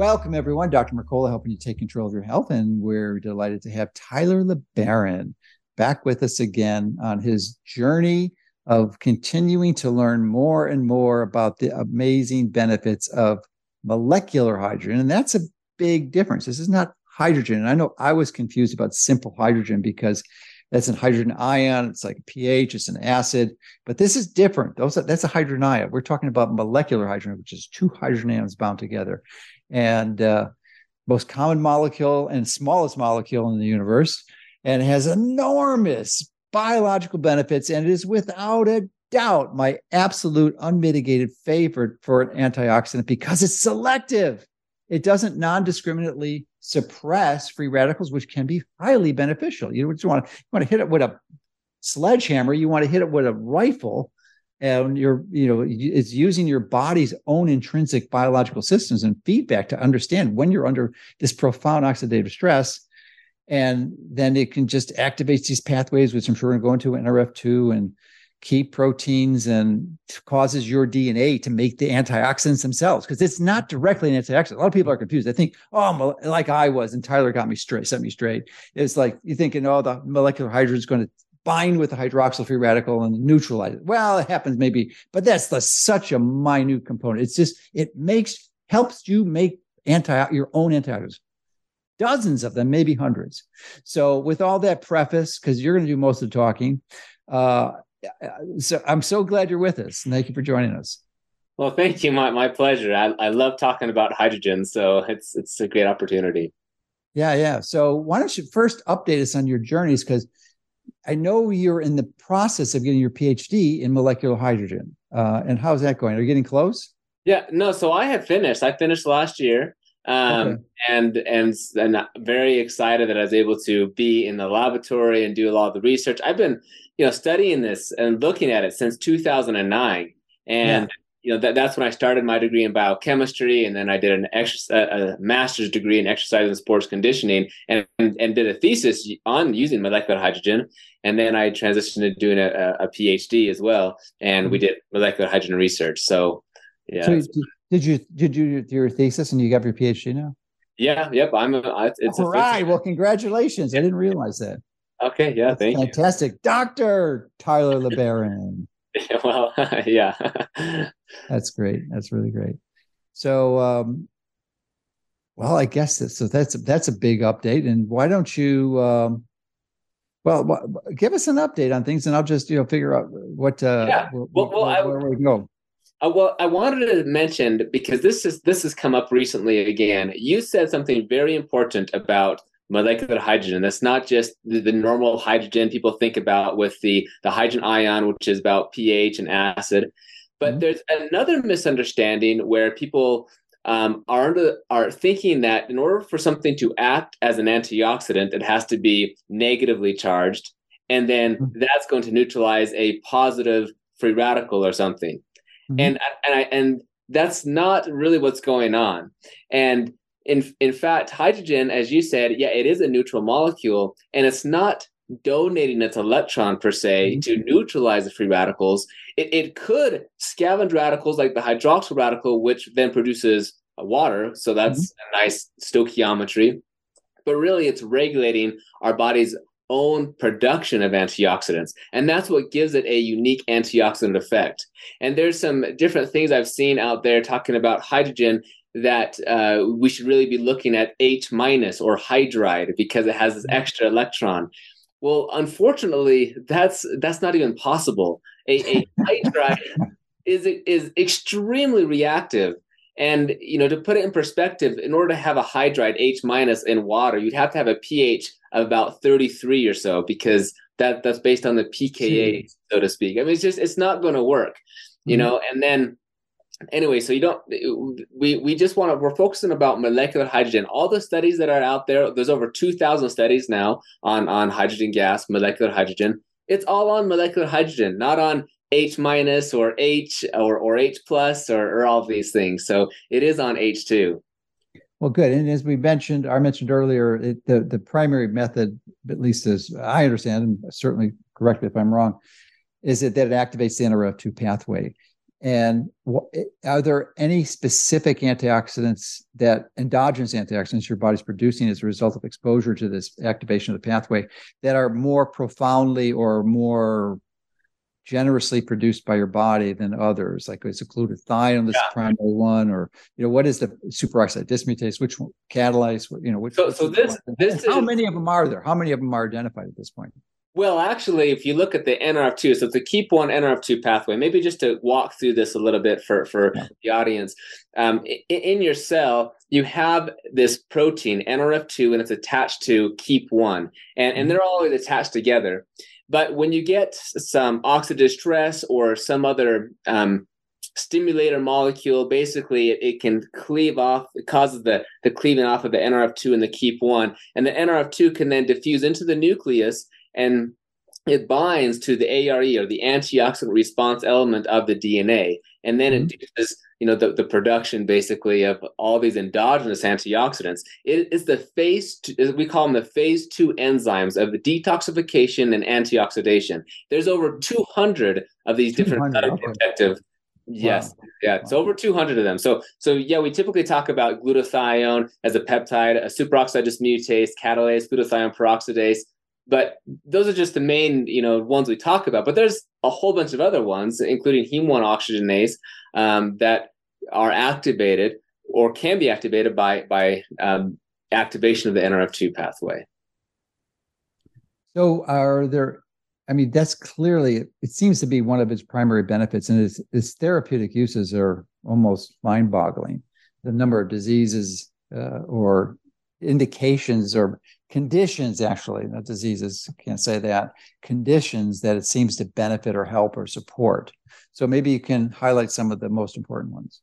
Welcome, everyone. Dr. Mercola helping you take control of your health. And we're delighted to have Tyler LeBaron back with us again on his journey of continuing to learn more and more about the amazing benefits of molecular hydrogen. And that's a big difference. This is not hydrogen. And I know I was confused about simple hydrogen because that's an hydrogen ion. It's like a pH, it's an acid, but this is different. Those that's a hydrogen ion. We're talking about molecular hydrogen, which is two hydrogen ions bound together and uh, most common molecule and smallest molecule in the universe, and has enormous biological benefits, and it is without a doubt my absolute unmitigated favorite for an antioxidant because it's selective. It doesn't non-discriminately suppress free radicals, which can be highly beneficial. You just want to you want to hit it with a sledgehammer. You want to hit it with a rifle and you're you know it's using your body's own intrinsic biological systems and feedback to understand when you're under this profound oxidative stress. And then it can just activate these pathways which i'm sure we're going to go into nrf2 and key proteins and causes your dna to make the antioxidants themselves because it's not directly an antioxidant. A lot of people are confused. They think oh like i was and tyler got me straight set me straight. It's like you're thinking oh the molecular hydrogen is going to bind with the hydroxyl free radical and neutralize it. Well, it happens maybe, but that's the, such a minute component. It's just it makes helps you make anti your own antioxidants. Dozens of them, maybe hundreds. So, with all that preface, because you're going to do most of the talking, uh, so I'm so glad you're with us. Thank you for joining us. Well, thank you. My, my pleasure. I, I love talking about hydrogen, so it's it's a great opportunity. Yeah, yeah. So why don't you first update us on your journeys? Because I know you're in the process of getting your PhD in molecular hydrogen. Uh, and how's that going? Are you getting close? Yeah, no. So I have finished. I finished last year, um, okay. and and and very excited that I was able to be in the laboratory and do a lot of the research. I've been, you know, studying this and looking at it since 2009, and yeah you know that, that's when I started my degree in biochemistry, and then I did an extra, a master's degree in exercise and sports conditioning, and, and, and did a thesis on using molecular hydrogen, and then I transitioned to doing a, a PhD as well, and mm-hmm. we did molecular hydrogen research. So, yeah. So did you did you do your thesis and you got your PhD now? Yeah. Yep. I'm. A, it's all right. Well, congratulations. I didn't realize that. Okay. Yeah. That's thank fantastic. you. Fantastic, Doctor Tyler LeBaron. well, yeah. that's great. That's really great. So, um, well, I guess that's, so that's that's a big update. And why don't you, um, well, wh- give us an update on things, and I'll just you know figure out what uh, yeah. well, well, where, where, where we go. Uh, well, I wanted to mention because this is this has come up recently again. You said something very important about molecular hydrogen. That's not just the, the, normal hydrogen people think about with the, the hydrogen ion, which is about pH and acid. But mm-hmm. there's another misunderstanding where people um, are are thinking that in order for something to act as an antioxidant, it has to be negatively charged, and then mm-hmm. that's going to neutralize a positive free radical or something. Mm-hmm. And and I and that's not really what's going on. And in in fact, hydrogen, as you said, yeah, it is a neutral molecule, and it's not donating its electron per se mm-hmm. to neutralize the free radicals. It, it could scavenge radicals like the hydroxyl radical, which then produces water. So that's mm-hmm. a nice stoichiometry. But really, it's regulating our body's own production of antioxidants. And that's what gives it a unique antioxidant effect. And there's some different things I've seen out there talking about hydrogen that uh, we should really be looking at H minus or hydride because it has this mm-hmm. extra electron. Well, unfortunately, that's that's not even possible. A, a hydride is is extremely reactive, and you know to put it in perspective, in order to have a hydride H minus in water, you'd have to have a pH of about 33 or so because that that's based on the pKa, so to speak. I mean, it's just it's not going to work, you mm-hmm. know. And then anyway, so you don't we we just want to we're focusing about molecular hydrogen. All the studies that are out there, there's over 2000 studies now on on hydrogen gas, molecular hydrogen. It's all on molecular hydrogen, not on H minus or H or or H plus or, or all of these things. So it is on H2. Well, good. And as we mentioned, I mentioned earlier, it, the the primary method, at least as I understand, and certainly correct me if I'm wrong, is it that it activates the NRF2 pathway. And are there any specific antioxidants that endogenous antioxidants your body's producing as a result of exposure to this activation of the pathway that are more profoundly or more generously produced by your body than others? Like is glutathione this yeah. primary one, or you know what is the superoxide dismutase? Which one catalyze? You know which. So, so this this how many of them are there? How many of them are identified at this point? Well, actually, if you look at the NRF2, so it's a Keap1 NRF2 pathway. Maybe just to walk through this a little bit for for yeah. the audience. Um, in, in, your cell, you have this protein NRF2, and it's attached to Keap1, and and mm-hmm. they're always attached together. But when you get some oxidative stress or some other um, stimulator molecule, basically it, it, can cleave off, it causes the, the cleaving off of the NRF2 and the Keap1. And the NRF2 can then diffuse into the nucleus and it binds to the ARE or the antioxidant response element of the DNA, and then mm-hmm. it does you know the, the production basically of all these endogenous antioxidants. It is the phase two, we call them the phase two enzymes of the detoxification and antioxidation. There's over 200 of these different protective. Okay. Yes, wow. yeah, it's over 200 of them. So, so yeah, we typically talk about glutathione as a peptide, a superoxide dismutase, catalase, glutathione peroxidase, but those are just the main, you know, ones we talk about. But there's a whole bunch of other ones, including heme one oxygenase, um, that are activated or can be activated by by um, activation of the NRF2 pathway. So, are there? I mean, that's clearly it seems to be one of its primary benefits, and its, its therapeutic uses are almost mind-boggling. The number of diseases uh, or indications or conditions actually not diseases can't say that conditions that it seems to benefit or help or support. So maybe you can highlight some of the most important ones.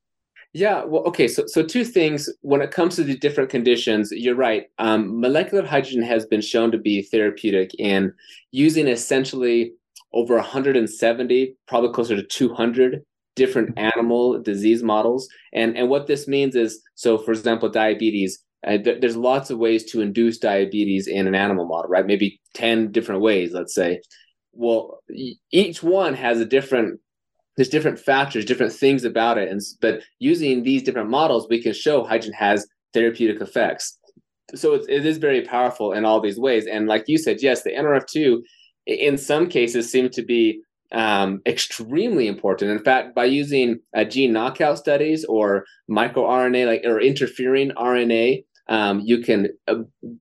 Yeah well okay so so two things. When it comes to the different conditions you're right um, molecular hydrogen has been shown to be therapeutic in using essentially over 170 probably closer to 200 different animal disease models. And and what this means is so for example diabetes uh, th- there's lots of ways to induce diabetes in an animal model, right? Maybe 10 different ways, let's say. Well, each one has a different there's different factors, different things about it. And but using these different models, we can show hydrogen has therapeutic effects. So it, it is very powerful in all these ways. And like you said, yes, the NRF2 in some cases seem to be um, extremely important. In fact, by using uh, gene knockout studies or microRNA, like or interfering RNA, um, you can uh,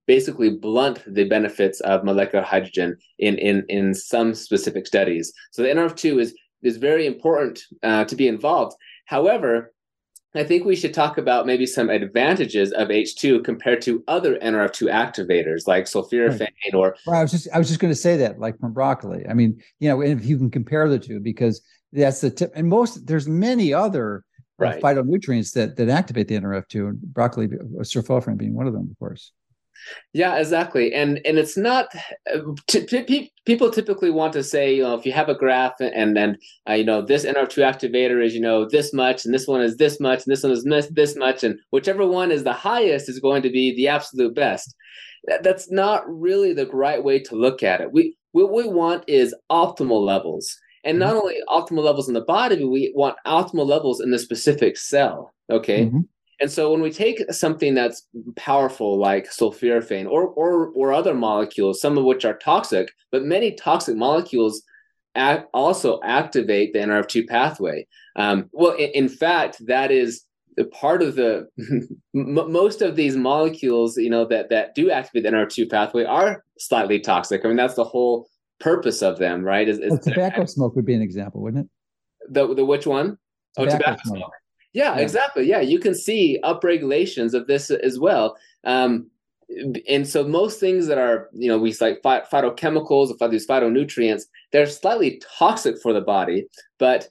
basically blunt the benefits of molecular hydrogen in in in some specific studies. So the NRF2 is is very important uh, to be involved. However, I think we should talk about maybe some advantages of H2 compared to other NRF2 activators like sulforaphane right. or. Well, I was just I was just going to say that like from broccoli. I mean, you know, if you can compare the two because that's the tip. And most there's many other uh, right. phytonutrients that that activate the NRF2, and broccoli, uh, sulforaphane being one of them, of course. Yeah, exactly, and and it's not. T- t- people typically want to say, you know, if you have a graph and and uh, you know this NRF2 activator is you know this much, and this one is this much, and this one is this this much, and whichever one is the highest is going to be the absolute best. That's not really the right way to look at it. We what we want is optimal levels. And not mm-hmm. only optimal levels in the body, but we want optimal levels in the specific cell. Okay. Mm-hmm. And so when we take something that's powerful like sulforaphane or, or or other molecules, some of which are toxic, but many toxic molecules act, also activate the NRF2 pathway. Um, well, in, in, fact, that is the part of the m- most of these molecules, you know, that that do activate the NRF2 pathway are slightly toxic. I mean, that's the whole purpose of them, right? Is, is well, tobacco smoke would be an example, wouldn't it? The the which one? Tobacco oh, tobacco smoke. smoke. Yeah, yeah, exactly. Yeah, you can see upregulations of this as well. Um, and so most things that are, you know, we like phytochemicals, these phytonutrients, they're slightly toxic for the body, but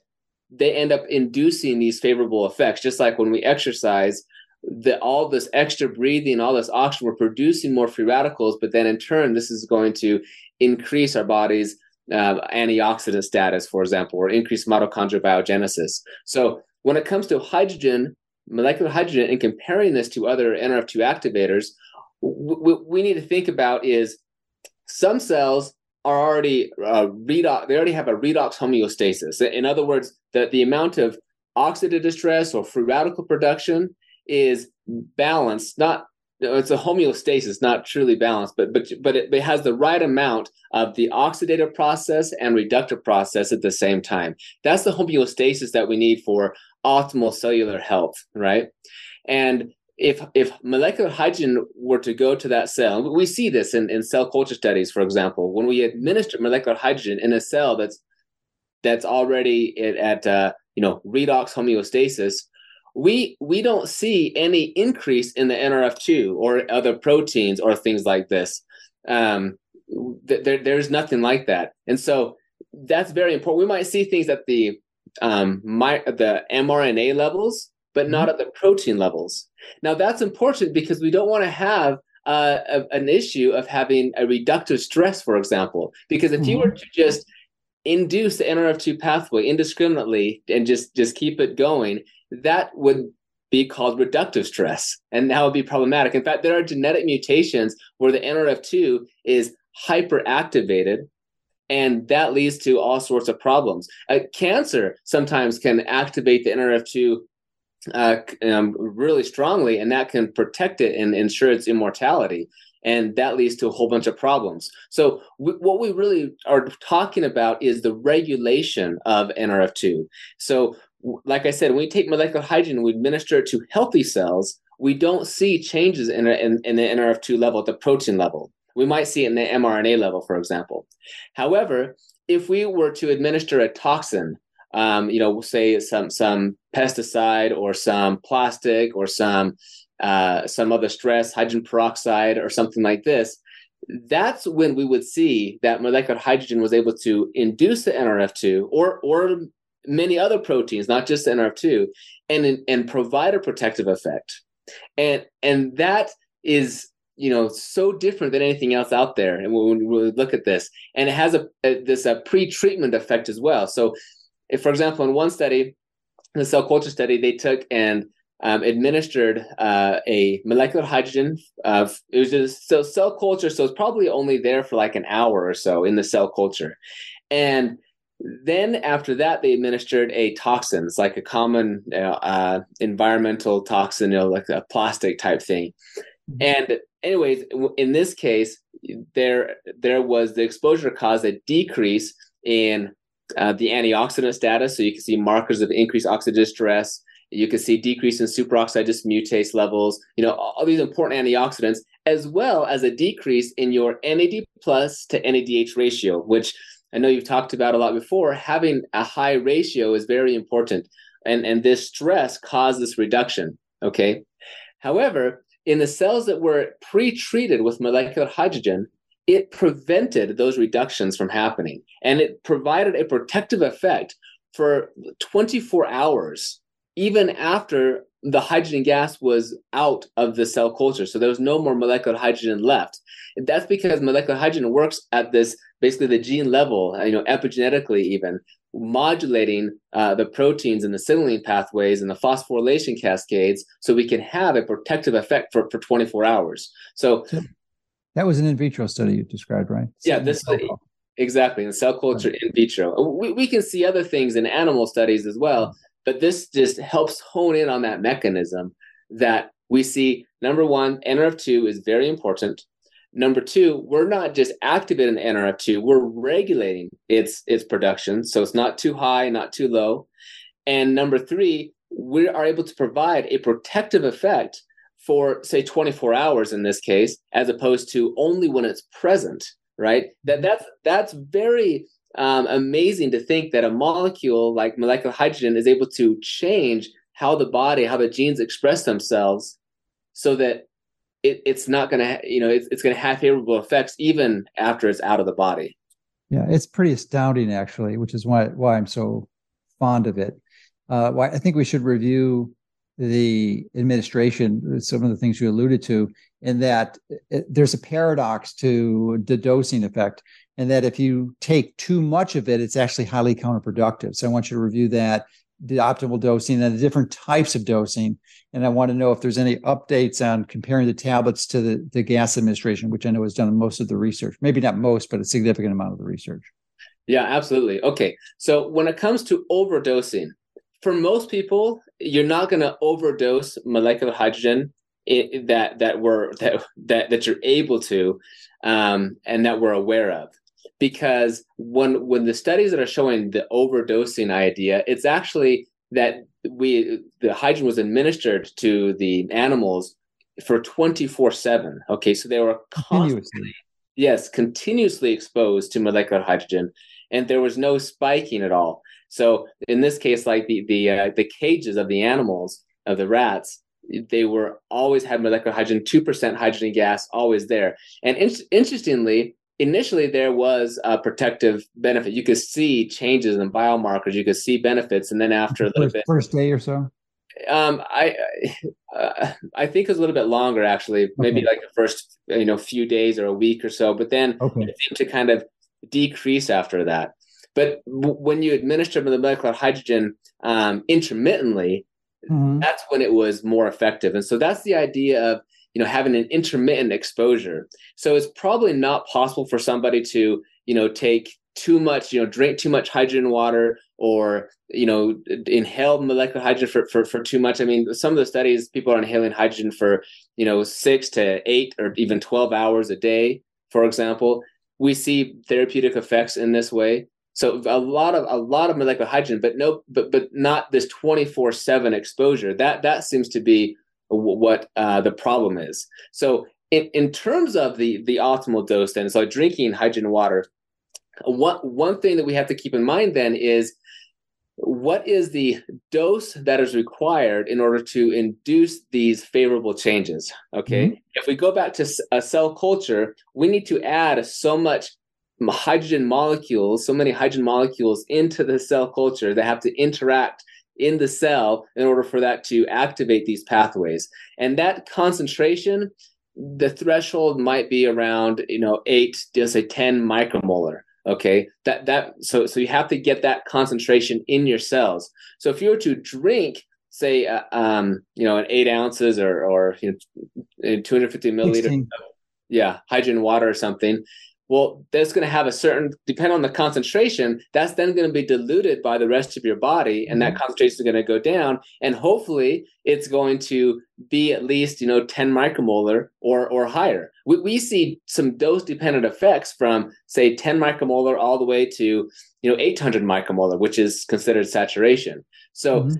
they end up inducing these favorable effects. Just like when we exercise, the all this extra breathing, all this oxygen, we're producing more free radicals, but then in turn, this is going to increase our body's uh, antioxidant status, for example, or increase mitochondrial biogenesis. So when it comes to hydrogen, molecular hydrogen, and comparing this to other NRF2 activators, what we need to think about is some cells are already uh, redox. They already have a redox homeostasis. In other words, that the amount of oxidative stress or free radical production is balanced. Not it's a homeostasis, not truly balanced, but but but it, it has the right amount of the oxidative process and reductive process at the same time. That's the homeostasis that we need for optimal cellular health, right? And if if molecular hydrogen were to go to that cell, we see this in, in cell culture studies, for example, when we administer molecular hydrogen in a cell that's that's already at, at uh, you know redox homeostasis, we we don't see any increase in the NRF2 or other proteins or things like this. Um, th- there, there's nothing like that, and so that's very important. We might see things at the um, my, the mRNA levels, but not mm-hmm. at the protein levels. Now that's important because we don't want to have uh, a, an issue of having a reductive stress, for example. Because if mm-hmm. you were to just induce the NRF2 pathway indiscriminately and just just keep it going, that would be called reductive stress, and that would be problematic. In fact, there are genetic mutations where the NRF2 is hyperactivated and that leads to all sorts of problems. Uh, cancer sometimes can activate the NRF2 uh, um, really strongly, and that can protect it and ensure its immortality. And that leads to a whole bunch of problems. So, w- what we really are talking about is the regulation of NRF2. So, w- like I said, when we take molecular hydrogen, we administer it to healthy cells. We don't see changes in, in, in the NRF2 level at the protein level. We might see it in the mRNA level, for example. However, if we were to administer a toxin um, you know, say some some pesticide or some plastic or some uh, some other stress, hydrogen peroxide or something like this, that's when we would see that molecular hydrogen was able to induce the NRF2 or or many other proteins, not just the NRF2, and and provide a protective effect. And and that is you know so different than anything else out there and when we look at this and it has a, a this a pre-treatment effect as well so if, for example, in one study, the cell culture study, they took and um, administered uh, a molecular hydrogen. Of, it was just so cell culture, so it's probably only there for like an hour or so in the cell culture, and then after that they administered a toxin. It's like a common know, uh, environmental toxin, you know, like a plastic type thing. Mm-hmm. And anyways, in this case, there there was the exposure caused a decrease in uh, the antioxidant status. So you can see markers of increased oxidative stress. You can see decrease in superoxide dismutase levels. You know all these important antioxidants, as well as a decrease in your NAD plus to NADH ratio, which I know you've talked about a lot before. Having a high ratio is very important, and and this stress caused this reduction. Okay, however, in the cells that were pre-treated with molecular hydrogen, it prevented those reductions from happening. And it provided a protective effect for 24 hours even after the hydrogen gas was out of the cell culture. So there was no more molecular hydrogen left. That's because molecular hydrogen works at this basically the gene level you know epigenetically even modulating uh, the proteins and the signaling pathways and the phosphorylation cascades so we can have a protective effect for, for 24 hours so that was an in vitro study you described, right? Yeah, this exactly in cell culture in vitro. We, we can see other things in animal studies as well, but this just helps hone in on that mechanism that we see. Number one, NRF2 is very important. Number two, we're not just activating NRF2, we're regulating its its production. So it's not too high, not too low. And number three, we are able to provide a protective effect for say 24 hours in this case as opposed to only when it's present right that that's that's very um, amazing to think that a molecule like molecular hydrogen is able to change how the body how the genes express themselves so that it, it's not going to you know it's, it's going to have favorable effects even after it's out of the body yeah it's pretty astounding actually which is why why i'm so fond of it. Uh, well, I think we should review the administration, some of the things you alluded to, in that it, there's a paradox to the dosing effect, and that if you take too much of it, it's actually highly counterproductive. So I want you to review that, the optimal dosing, and the different types of dosing. And I want to know if there's any updates on comparing the tablets to the, the gas administration, which I know has done most of the research. Maybe not most, but a significant amount of the research. Yeah, absolutely. Okay. So when it comes to overdosing, for most people, you're not going to overdose molecular hydrogen that that we're that that that you're able to, um, and that we're aware of, because when when the studies that are showing the overdosing idea, it's actually that we the hydrogen was administered to the animals for 24 7 okay? So they were constantly yes continuously exposed to molecular hydrogen and there was no spiking at all. So in this case, like the the uh, the cages of the animals of the rats, they were always had molecular hydrogen, two percent hydrogen gas, always there. And in- interestingly, initially there was a protective benefit. You could see changes in biomarkers. You could see benefits, and then after a little first, bit, first day or so. Um, I uh, I think it was a little bit longer actually, maybe okay. like the first you know few days or a week or so. But then okay. it seemed to kind of decrease after that. But w- when you administer the molecular hydrogen um, intermittently, mm-hmm. that's when it was more effective. And so that's the idea of you know having an intermittent exposure. So it's probably not possible for somebody to you know take too much, you know, drink too much hydrogen water or, you know, inhale molecular hydrogen for, for, for too much. I mean, some of the studies, people are inhaling hydrogen for, you know, six to eight or even 12 hours a day, for example. We see therapeutic effects in this way. So a lot of a lot of molecular hydrogen, but no, but but not this twenty four seven exposure. That that seems to be what uh, the problem is. So in, in terms of the the optimal dose, then so drinking hydrogen water, one one thing that we have to keep in mind then is what is the dose that is required in order to induce these favorable changes okay mm-hmm. if we go back to a cell culture we need to add so much hydrogen molecules, so many hydrogen molecules into the cell culture that have to interact in the cell in order for that to activate these pathways. And that concentration, the threshold might be around, you know, eight, just say 10 micromolar. Okay. That that so so you have to get that concentration in your cells. So if you were to drink say uh, um, you know an eight ounces or or you know 250 milliliters yeah hydrogen water or something well that's going to have a certain depend on the concentration that's then going to be diluted by the rest of your body and that mm-hmm. concentration is going to go down and hopefully it's going to be at least you know 10 micromolar or or higher. We, we see some dose dependent effects from say 10 micromolar all the way to you know 800 micromolar which is considered saturation. So mm-hmm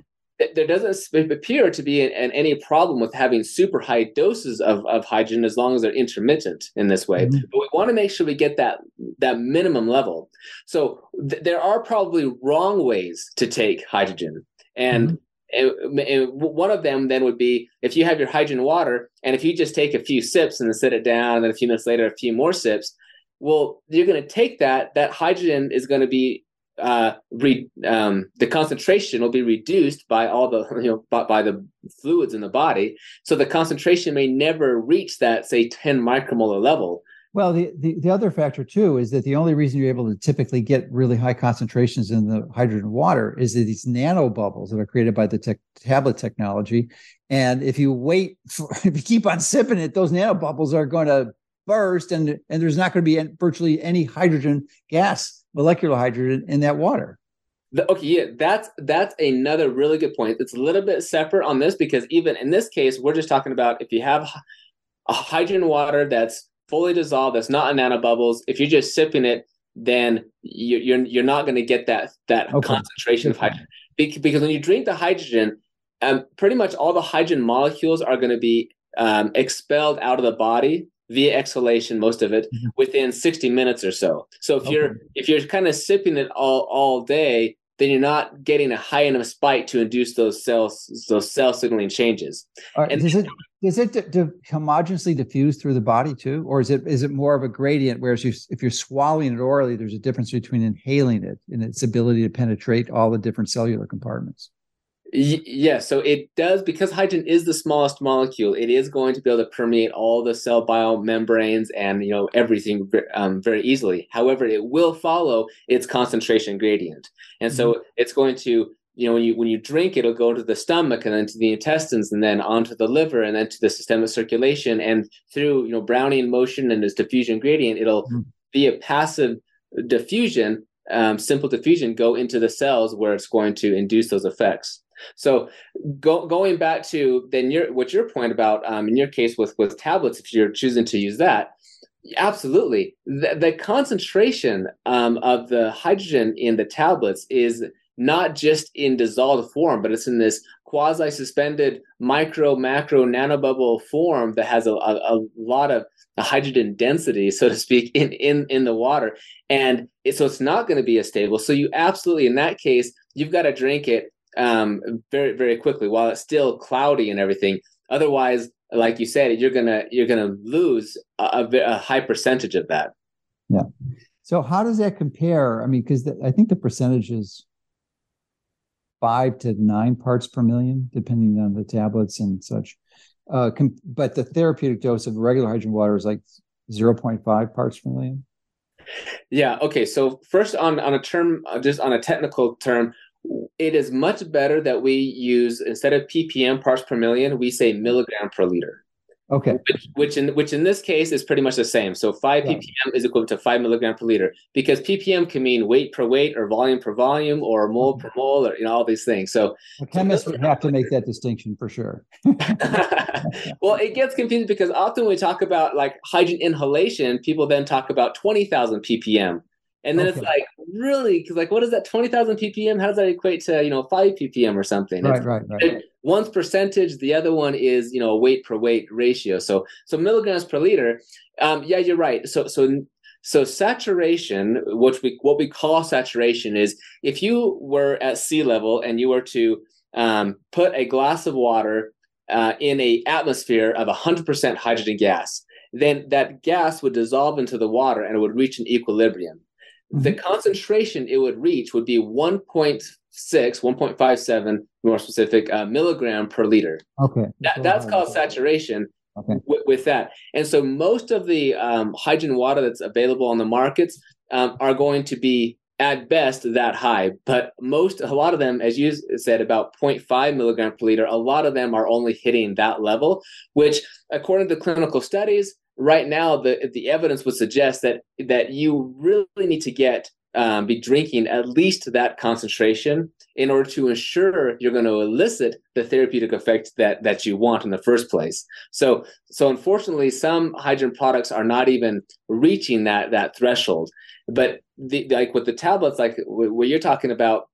there doesn't appear to be an, an, any problem with having super high doses of, of hydrogen as long as they're intermittent in this way. Mm-hmm. But we want to make sure we get that that minimum level. So th- there are probably wrong ways to take hydrogen, and, mm-hmm. and, and one of them then would be if you have your hydrogen water, and if you just take a few sips and then sit it down, and then a few minutes later a few more sips. Well, you're going to take that. That hydrogen is going to be uh, re, um, the concentration will be reduced by all the you know by, by, the fluids in the body. So the concentration may never reach that say 10 micromolar level. Well the, the, the other factor too is that the only reason you're able to typically get really high concentrations in the hydrogen water is that these nanobubbles that are created by the te- tablet technology. And if you wait for, if you keep on sipping it those nanobubbles are going to burst and and there's not going to be virtually any hydrogen gas molecular hydrogen in that water. The, okay, yeah, that's that's another really good point. It's a little bit separate on this because even in this case, we're just talking about if you have a hydrogen water that's fully dissolved, that's not in nanobubbles. If you're just sipping it, then you, you're you're not going to get that that okay. concentration of hydrogen because when you drink the hydrogen, um, pretty much all the hydrogen molecules are going to be um, expelled out of the body via exhalation most of it mm-hmm. within 60 minutes or so so if okay. you're if you're kind of sipping it all all day then you're not getting a high enough spike to induce those cells those cell signaling changes right, does it Does it d- d- homogeneously diffuse through the body too, or is it is it more of a gradient? Whereas you, if you're swallowing it orally, there's a difference between inhaling it and its ability to penetrate all the different cellular compartments. Yes, yeah, so it does because hydrogen is the smallest molecule. It is going to be able to permeate all the cell biomembranes and you know everything um, very easily. However, it will follow its concentration gradient, and so mm-hmm. it's going to you know when you when you drink, it'll go to the stomach and then to the intestines and then onto the liver and then to the systemic circulation and through you know Brownian motion and its diffusion gradient, it'll mm-hmm. be a passive diffusion, um, simple diffusion, go into the cells where it's going to induce those effects. So go, going back to then your what your point about um, in your case with with tablets, if you're choosing to use that, absolutely the, the concentration um, of the hydrogen in the tablets is not just in dissolved form, but it's in this quasi suspended micro macro nanobubble form that has a, a, a lot of hydrogen density, so to speak, in in in the water, and it, so it's not going to be as stable. So you absolutely, in that case, you've got to drink it um, very very quickly while it's still cloudy and everything. Otherwise, like you said, you're gonna you're gonna lose a, a high percentage of that. Yeah. So how does that compare? I mean, because I think the percentage is five to nine parts per million, depending on the tablets and such. Uh, com- but the therapeutic dose of regular hydrogen water is like 0.5 parts per million. Yeah. Okay. So first, on on a term, uh, just on a technical term, it is much better that we use instead of ppm parts per million, we say milligram per liter. Okay. Which, which in which in this case is pretty much the same. So five yeah. ppm is equivalent to five milligram per liter because ppm can mean weight per weight or volume per volume or mole mm-hmm. per mole or you know all these things. So a chemist would have to make that distinction for sure. well, it gets confusing because often we talk about like hydrogen inhalation, people then talk about twenty thousand ppm. And then okay. it's like, really? Because like, what is that? Twenty thousand ppm? How does that equate to you know five ppm or something? Right, right, right. One's percentage, the other one is you know weight per weight ratio. So so milligrams per liter. Um, yeah, you're right. So so so saturation, what we what we call saturation, is if you were at sea level and you were to um, put a glass of water uh, in a atmosphere of 100% hydrogen gas, then that gas would dissolve into the water and it would reach an equilibrium the mm-hmm. concentration it would reach would be 1.6 1.57 more specific uh, milligram per liter okay that, that's called saturation okay. with, with, that and so most of the um, hydrogen water that's available on the markets um, are going to be at best that high but most a lot of them as you said about 0.5 milligram per liter a lot of them are only hitting that level which according to clinical studies right now the the evidence would suggest that that you really need to get um, be drinking at least that concentration in order to ensure you're going to elicit the therapeutic effect that that you want in the first place. So so unfortunately, some hydrogen products are not even reaching that that threshold. But the, like with the tablets, like what you're talking about,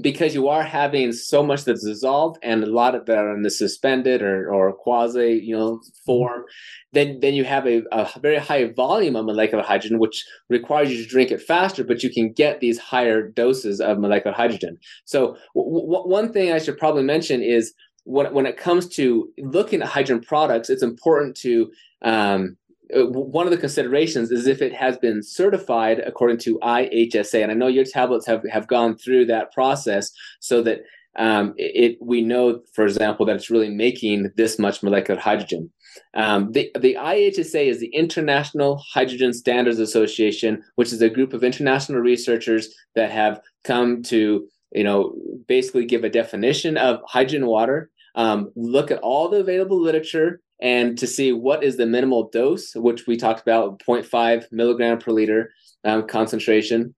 because you are having so much that's dissolved and a lot of that are in the suspended or, or quasi you know form then then you have a, a very high volume of molecular hydrogen which requires you to drink it faster but you can get these higher doses of molecular hydrogen. So w- w- one thing i should probably mention is when, when it comes to looking at hydrogen products it's important to um, one of the considerations is if it has been certified according to IHSA, and I know your tablets have have gone through that process, so that um, it we know, for example, that it's really making this much molecular hydrogen. Um, the the IHSA is the International Hydrogen Standards Association, which is a group of international researchers that have come to you know basically give a definition of hydrogen water um, look at all the available literature and to see what is the minimal dose, which we talked about 0.5 milligram per liter um, concentration,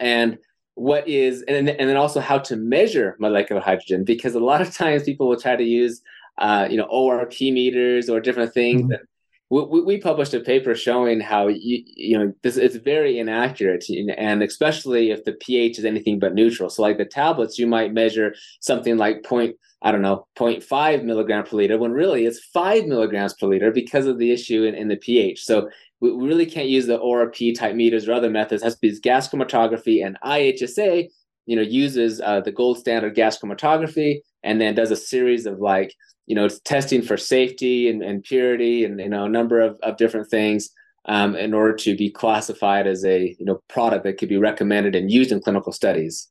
and what is, and, and then also how to measure molecular hydrogen, because a lot of times people will try to use, uh, you know, ORP meters or different things. Mm-hmm. We, we, published a paper showing how you, you know this it's very inaccurate and especially if the pH is anything but neutral. So like the tablets, you might measure something like point I don't know, 0.5 milligram per liter, when really it's five milligrams per liter because of the issue in, in the pH. So we, really can't use the ORP type meters or other methods. It has to be gas chromatography and IHSA, you know, uses uh, the gold standard gas chromatography and then does a series of like you know testing for safety and, and purity and you know a number of, of different things um, in order to be classified as a you know product that could be recommended and used in clinical studies.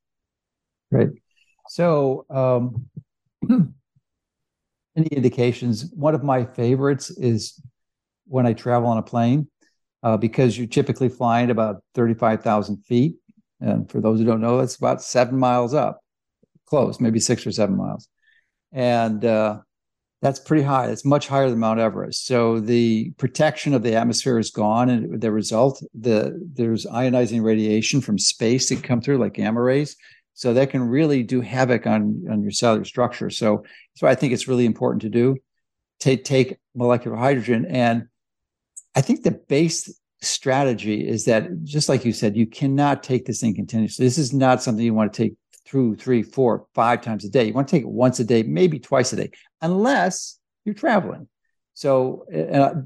Right. So, um, any indications? One of my favorites is when I travel on a plane, uh, because you're typically flying about thirty-five thousand feet, and for those who don't know, it's about seven miles up, close, maybe six or seven miles, and uh, that's pretty high. It's much higher than Mount Everest. So the protection of the atmosphere is gone, and the result, the there's ionizing radiation from space that come through, like gamma rays. So that can really do havoc on on your cellular structure. So that's why I think it's really important to do. Take take molecular hydrogen, and I think the base strategy is that just like you said, you cannot take this thing continuously. This is not something you want to take through three, four, five times a day. You want to take it once a day, maybe twice a day, unless you're traveling. So,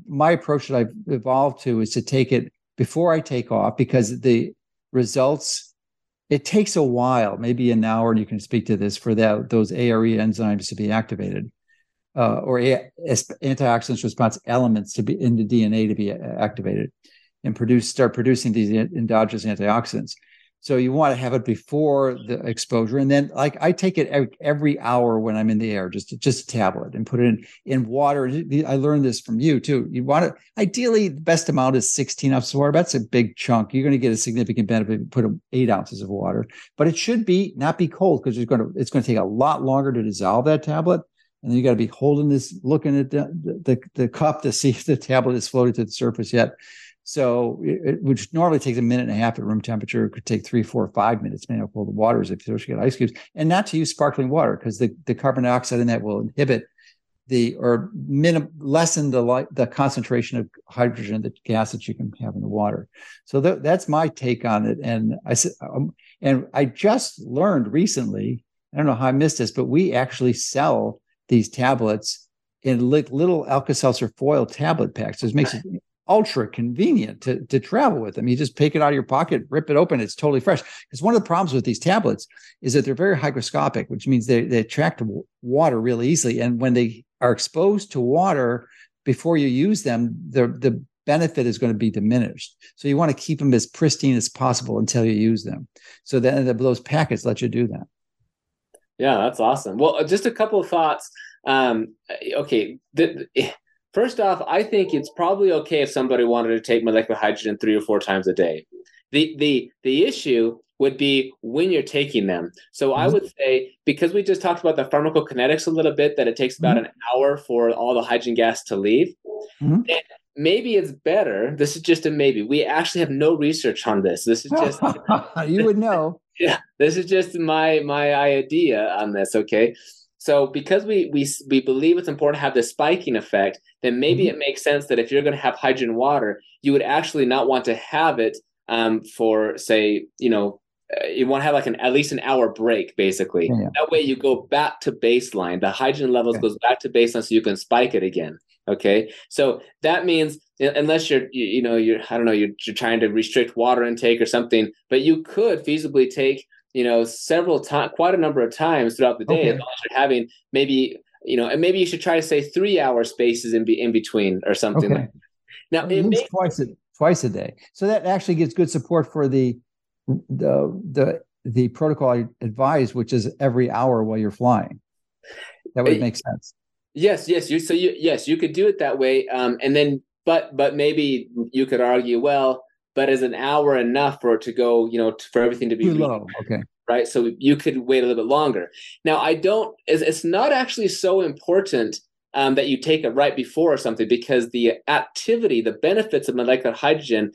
my approach that I've evolved to is to take it before I take off because the results it takes a while, maybe an hour, and you can speak to this for that those ARE enzymes to be activated, uh, or a- antioxidant response elements to be in the DNA to be activated, and produce start producing these endogenous antioxidants. So you want to have it before the exposure, and then like I take it every, hour when I'm in the air, just just a tablet, and put it in in water. I learned this from you too. You want to ideally the best amount is 16 ounces of water. That's a big chunk. You're going to get a significant benefit. If put eight ounces of water, but it should be not be cold because it's going to it's going to take a lot longer to dissolve that tablet. And then you got to be holding this, looking at the, the, the cup to see if the tablet is floated to the surface yet. So, it, which normally takes a minute and a half at room temperature, it could take three, four, five minutes, depending how cold the water is, if you get ice cubes, and not to use sparkling water because the, the carbon dioxide in that will inhibit the or minim, lessen the light, the concentration of hydrogen, the gas that you can have in the water. So th- that's my take on it. And I said, um, and I just learned recently. I don't know how I missed this, but we actually sell these tablets in li- little Alka-Seltzer foil tablet packs. So it makes it ultra convenient to, to travel with them. You just take it out of your pocket, rip it open, it's totally fresh. Because one of the problems with these tablets is that they're very hygroscopic, which means they, they attract water really easily. And when they are exposed to water before you use them, the, the benefit is going to be diminished. So you want to keep them as pristine as possible until you use them. So then those packets let you do that. Yeah, that's awesome. Well, just a couple of thoughts. Um, okay, the, the First off, I think it's probably okay if somebody wanted to take molecular hydrogen three or four times a day. The the the issue would be when you're taking them. So mm-hmm. I would say because we just talked about the pharmacokinetics a little bit that it takes about mm-hmm. an hour for all the hydrogen gas to leave. Mm-hmm. maybe it's better. This is just a maybe. We actually have no research on this. This is just you would know. Yeah, this is just my my idea on this. Okay, so because we we we believe it's important to have this spiking effect, then maybe mm-hmm. it makes sense that if you're going to have hydrogen water, you would actually not want to have it um, for say, you know, uh, you want to have like an at least an hour break basically. Yeah. That way you go back to baseline. The hydrogen levels okay. goes back to baseline so you can spike it again. Okay, so that means unless you're you, you know you're I don't know you're, you're trying to restrict water intake or something, but you could feasibly take you know, several times, quite a number of times throughout the day, okay. as long as you're having maybe, you know, and maybe you should try to say three hour spaces in, be, in between or something. Okay. Like now, it may- twice a, twice a day. So that actually gives good support for the, the, the, the protocol I advise, which is every hour while you're flying. That would make sense. Yes, yes. You so you yes, you could do it that way. Um, and then but but maybe you could argue, well, but is an hour enough for it to go, you know, for everything to be low? Okay. Right. So you could wait a little bit longer. Now, I don't, it's, it's not actually so important um, that you take it right before or something because the activity, the benefits of molecular hydrogen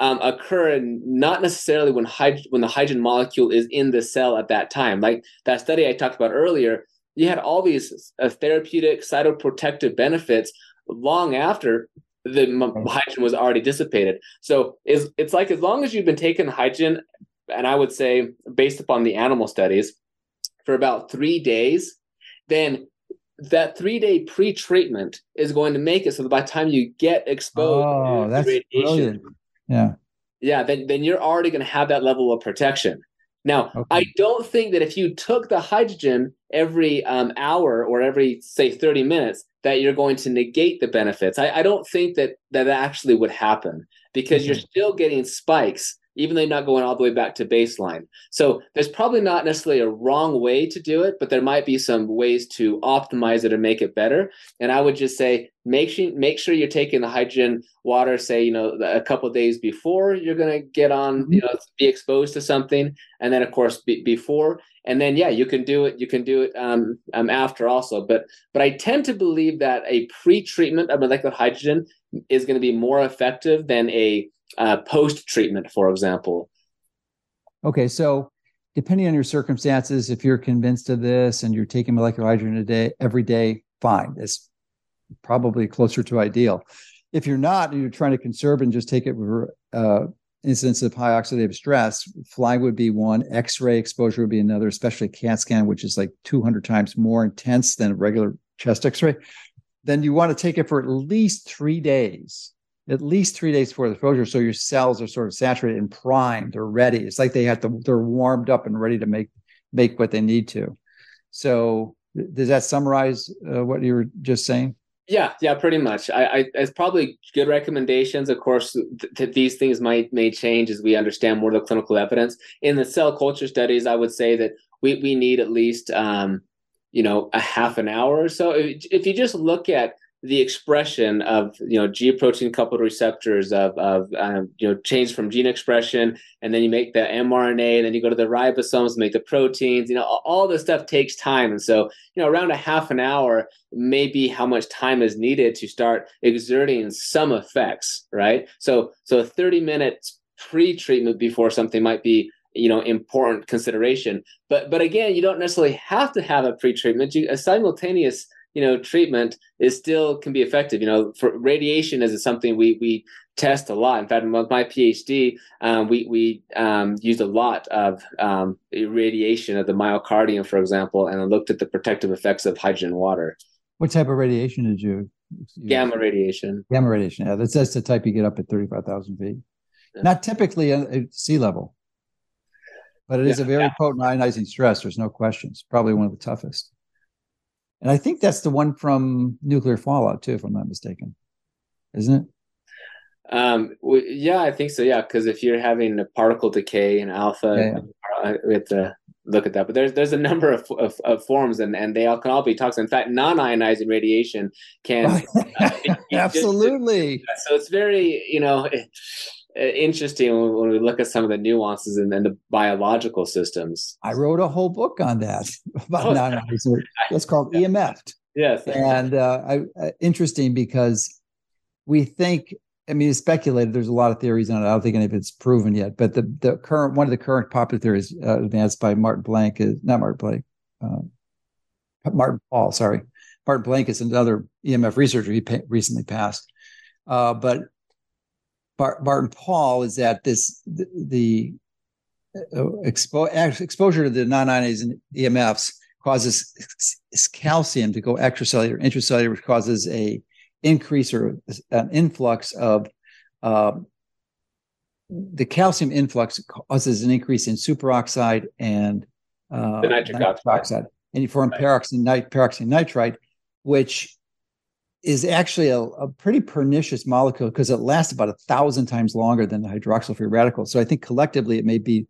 um, occur not necessarily when, hyd- when the hydrogen molecule is in the cell at that time. Like that study I talked about earlier, you had all these uh, therapeutic cytoprotective benefits long after the hydrogen was already dissipated. So is it's like as long as you've been taking hydrogen, and I would say based upon the animal studies, for about three days, then that three day pre treatment is going to make it so that by the time you get exposed oh, that's brilliant. Yeah. Yeah, then, then you're already going to have that level of protection. Now, okay. I don't think that if you took the hydrogen every um, hour or every, say, 30 minutes, that you're going to negate the benefits. I, I don't think that that actually would happen because mm-hmm. you're still getting spikes even though you're not going all the way back to baseline. So there's probably not necessarily a wrong way to do it, but there might be some ways to optimize it and make it better. And I would just say make sure make sure you're taking the hydrogen water, say you know a couple days before you're going to get on, mm-hmm. you know, be exposed to something, and then of course be, before, and then yeah, you can do it. You can do it um, um after also. But but I tend to believe that a pre-treatment of molecular hydrogen is going to be more effective than a uh, post treatment, for example. Okay, so depending on your circumstances, if you're convinced of this and you're taking molecular hydrogen a day every day, fine. It's probably closer to ideal. If you're not, you're trying to conserve and just take it uh, incidents of high oxidative stress, flying would be one, X-ray exposure would be another, especially CAT scan, which is like 200 times more intense than a regular chest X-ray. Then you want to take it for at least three days at least three days before the exposure, so your cells are sort of saturated and primed or ready. It's like they have to they're warmed up and ready to make make what they need to. So does that summarize uh, what you were just saying? Yeah, yeah, pretty much. I, I it's probably good recommendations. Of course, th- th- these things might may change as we understand more of the clinical evidence. In the cell culture studies, I would say that we we need at least um, you know a half an hour or so. If, if you just look at the expression of you know G protein coupled receptors of of um, you know change from gene expression, and then you make the mRNA, and then you go to the ribosomes, make the proteins. You know, all this stuff takes time, and so you know around a half an hour may be how much time is needed to start exerting some effects, right? So so 30 minutes pre-treatment before something might be you know important consideration but but again you don't necessarily have to have a pre-treatment you, a simultaneous you know treatment is still can be effective. You know for radiation is something we we test a lot. In fact with my phd um, we we um, used a lot of um, radiation of the myocardium for example and I looked at the protective effects of hydrogen water. What type of radiation did you use? gamma radiation. Gamma radiation. Yeah that's, that's the type you get up at 35000 feet. Yeah. not typically at sea level but it is yeah, a very yeah. potent ionizing stress there's no questions probably one of the toughest and I think that's the one from Nuclear Fallout too, if I'm not mistaken, isn't it? Um, well, yeah, I think so. Yeah, because if you're having a particle decay in alpha, yeah, yeah. we have to look at that. But there's there's a number of, of, of, forms, and, and they all can all be toxic. In fact, non-ionizing radiation can uh, absolutely. Just, so it's very you know uh, interesting when we look at some of the nuances and, then the biological systems. I wrote a whole book on that about oh, non It's called yeah. EMF. Yes, and uh, I, uh, interesting because we think. I mean, it's speculated. There's a lot of theories on it. I don't think any of it's proven yet. But the the current one of the current popular theories uh, advanced by Martin Blank is not Martin Blank, uh, Martin Pall. Sorry, Martin Blank is another EMF researcher. He pa- recently passed. Uh, but Bart, Martin Pall is that this the, the uh, expo- exposure to the non-ionizing EMFs causes calcium to go extracellular, intracellular, which causes a increase or an influx of uh, the calcium influx causes an increase in superoxide and uh, nitric, nitric oxide. oxide. and you form right. peroxide, peroxynitrite, which is actually a, a pretty pernicious molecule because it lasts about a thousand times longer than the hydroxyl free radical. So I think collectively it may be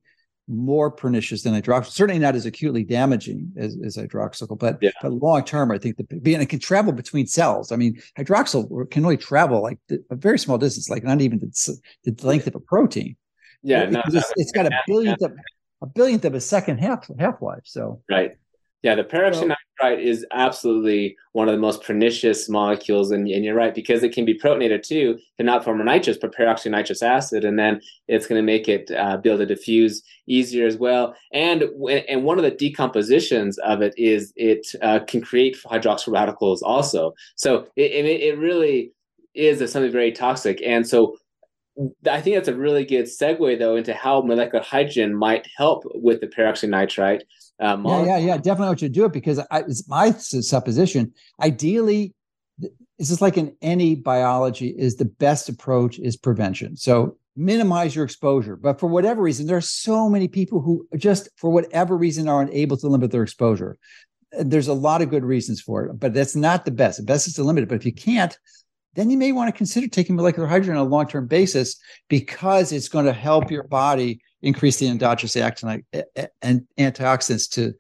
more pernicious than hydroxyl. Certainly not as acutely damaging as, as hydroxyl, but, yeah. but long term, I think the being it can travel between cells. I mean, hydroxyl can only travel like a very small distance, like not even the, the length of a protein. Yeah, no, it's, it's got a billionth of a billionth of a second half half life. So right. Yeah, the peroxynitrite is absolutely one of the most pernicious molecules, and, and you're right because it can be protonated too, to not form a nitrous, but peroxynitrous acid, and then it's going to make it uh, be able to diffuse easier as well. And and one of the decompositions of it is it uh, can create hydroxyl radicals also. So it, it, it really is something very toxic, and so I think that's a really good segue, though, into how molecular hydrogen might help with the peroxynitrite. Uh, yeah, yeah, yeah, definitely. What you to do it because I, it's my supposition. Ideally, this is like in any biology: is the best approach is prevention. So minimize your exposure. But for whatever reason, there are so many people who just, for whatever reason, aren't able to limit their exposure. There's a lot of good reasons for it, but that's not the best. The best is to limit it. But if you can't, then you may want to consider taking molecular hydrogen on a long term basis because it's going to help your body increase the endogenous actin and antioxidants to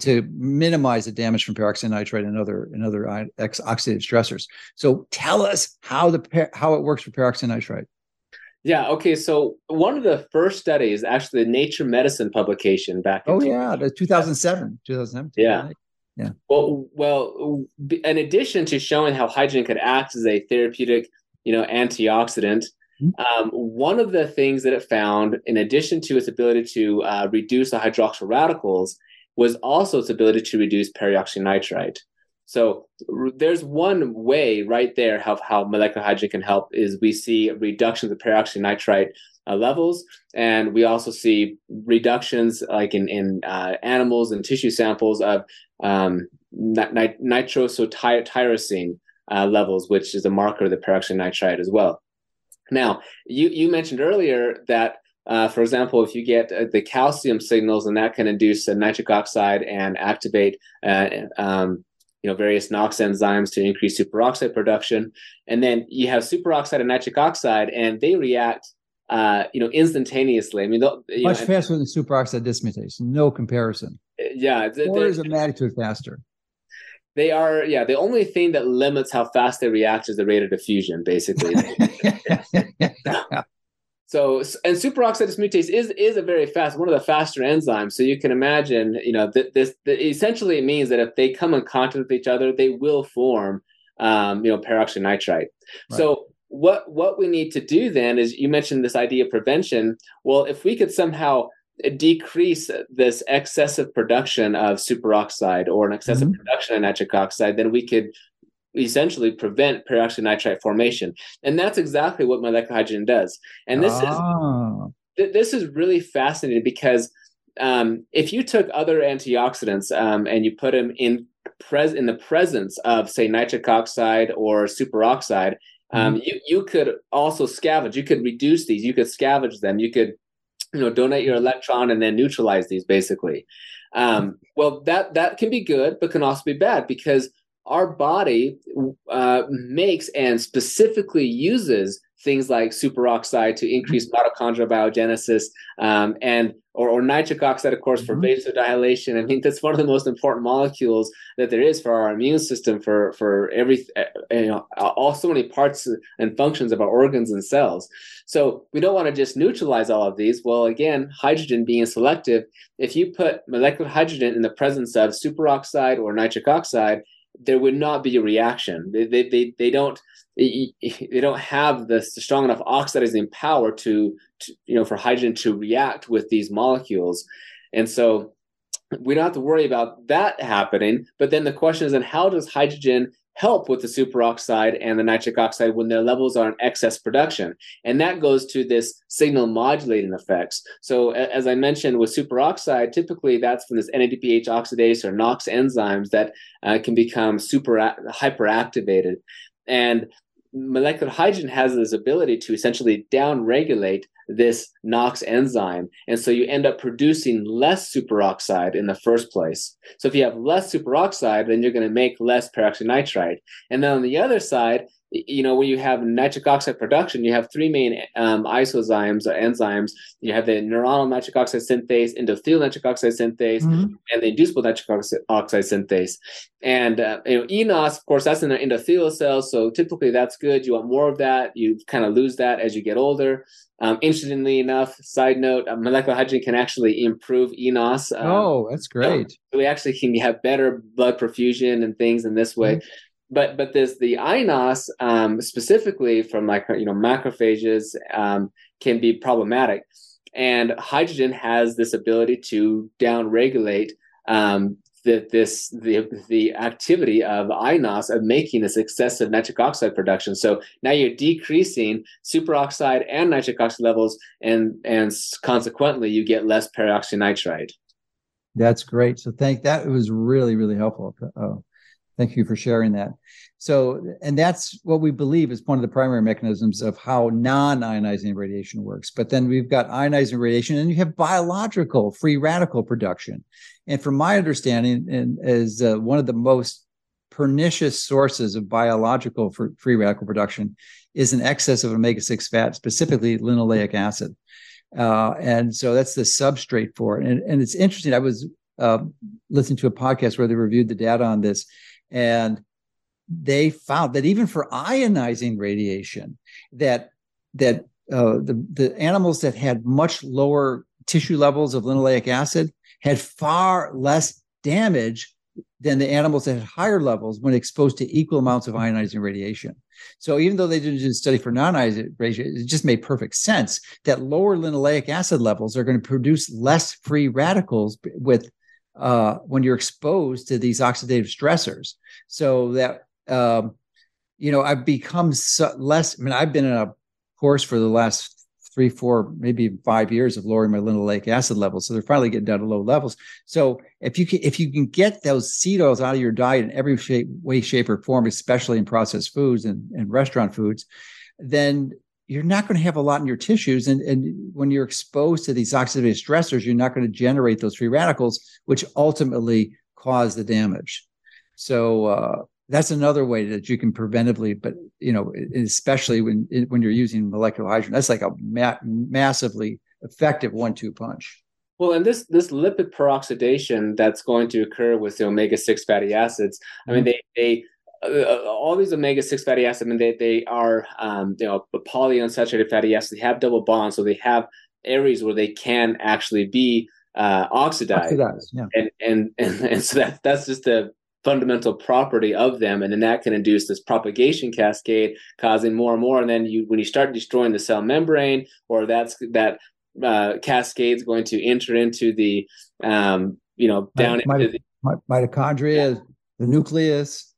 to minimize the damage from peroxynitrite and other and other oxidative stressors. So tell us how the how it works for peroxynitrite. Yeah. Okay. So one of the first studies, actually, the Nature Medicine publication back. oh yeah, the 2007, 2007. Yeah. Yeah. Well, well, in addition to showing how hydrogen could act as a therapeutic, you know, antioxidant. Um, one of the things that it found, in addition to its ability to uh, reduce the hydroxyl radicals, was also its ability to reduce peroxynitrite. So r- there's one way right there how, how molecular hydrogen can help is we see reductions of peroxynitrite uh, levels, and we also see reductions like in in uh, animals and tissue samples of um, nit- nitrosotyrosine uh, levels, which is a marker of the peroxynitrite as well. Now, you you mentioned earlier that uh, for example, if you get uh, the calcium signals, and that can induce nitric oxide and activate uh, um, you know various NOx enzymes to increase superoxide production, and then you have superoxide and nitric oxide, and they react uh, you know instantaneously. I mean, much know, faster than superoxide dismutase, no comparison. Uh, yeah, orders of magnitude faster. They are, yeah. The only thing that limits how fast they react is the rate of diffusion, basically. So and superoxide dismutase is is a very fast one of the faster enzymes. So you can imagine, you know, th- this th- essentially it means that if they come in contact with each other, they will form, um, you know, peroxynitrite. Right. So what what we need to do then is you mentioned this idea of prevention. Well, if we could somehow decrease this excessive production of superoxide or an excessive mm-hmm. production of nitric oxide, then we could essentially prevent peroxynitrite formation. And that's exactly what molecular hydrogen does. And this ah. is this is really fascinating because um, if you took other antioxidants um, and you put them in pres in the presence of say nitric oxide or superoxide, um, mm-hmm. you you could also scavenge. You could reduce these. You could scavenge them. You could you know donate your electron and then neutralize these basically. Um, well, that that can be good, but can also be bad because our body uh, makes and specifically uses things like superoxide to increase mitochondrial biogenesis um, and or, or, nitric oxide of course for mm-hmm. vasodilation. I mean that's one of the most important molecules that there is for our immune system for for every uh, you know all so many parts and functions of our organs and cells. So we don't want to just neutralize all of these. Well again hydrogen being selective if you put molecular hydrogen in the presence of superoxide or nitric oxide there would not be a reaction. They they they, they don't they don't have the strong enough oxidizing power to, to you know for hydrogen to react with these molecules, and so we don't have to worry about that happening. But then the question is, then how does hydrogen help with the superoxide and the nitric oxide when their levels are in excess production. And that goes to this signal modulating effects. So as I mentioned with superoxide, typically that's from this NADPH oxidase or NOx enzymes that uh, can become super hyperactivated. And molecular hydrogen has this ability to essentially downregulate this NOx enzyme. And so you end up producing less superoxide in the first place. So if you have less superoxide, then you're going to make less peroxynitrite. And then on the other side, you know, when you have nitric oxide production, you have three main um, isozymes or enzymes. You have the neuronal nitric oxide synthase, endothelial nitric oxide synthase, mm-hmm. and the inducible nitric oxide synthase. And uh, you know, eNOS, of course, that's in the endothelial cells. So typically, that's good. You want more of that. You kind of lose that as you get older. Um, interestingly enough, side note, uh, molecular hydrogen can actually improve eNOS. Um, oh, that's great. So we actually can have better blood perfusion and things in this way. Mm-hmm but but this the iNOS um, specifically from like you know macrophages um, can be problematic, and hydrogen has this ability to downregulate um, the, this the the activity of iNOS of making this excessive nitric oxide production. So now you're decreasing superoxide and nitric oxide levels, and and consequently you get less peroxynitrite. That's great. So thank that. Was really really helpful. Oh Thank you for sharing that. So, and that's what we believe is one of the primary mechanisms of how non ionizing radiation works. But then we've got ionizing radiation and you have biological free radical production. And from my understanding, and as uh, one of the most pernicious sources of biological free radical production is an excess of omega 6 fat, specifically linoleic acid. Uh, and so that's the substrate for it. And, and it's interesting. I was uh, listening to a podcast where they reviewed the data on this, and they found that even for ionizing radiation, that that uh, the the animals that had much lower tissue levels of linoleic acid had far less damage than the animals that had higher levels when exposed to equal amounts of ionizing radiation. So even though they didn't do a study for non-ionizing radiation, it just made perfect sense that lower linoleic acid levels are going to produce less free radicals with uh, when you're exposed to these oxidative stressors. So that um, you know, I've become so less. I mean, I've been in a course for the last three, four, maybe five years of lowering my linoleic acid levels. So they're finally getting down to low levels. So if you can, if you can get those seed oils out of your diet in every shape, way, shape, or form, especially in processed foods and, and restaurant foods, then you're not going to have a lot in your tissues. And, and when you're exposed to these oxidative stressors, you're not going to generate those free radicals, which ultimately cause the damage. So uh, that's another way that you can preventively, but you know, especially when when you're using molecular hydrogen, that's like a ma- massively effective one-two punch. Well, and this this lipid peroxidation that's going to occur with the omega six fatty acids. I mean, mm-hmm. they they all these omega six fatty acids. I mean, they they are um, you know polyunsaturated fatty acids. They have double bonds, so they have areas where they can actually be uh, oxidized. oxidized yeah. and, and and and so that that's just a fundamental property of them and then that can induce this propagation cascade causing more and more and then you when you start destroying the cell membrane or that's that uh, cascade is going to enter into the um, you know down Mit- into the mitochondria the nucleus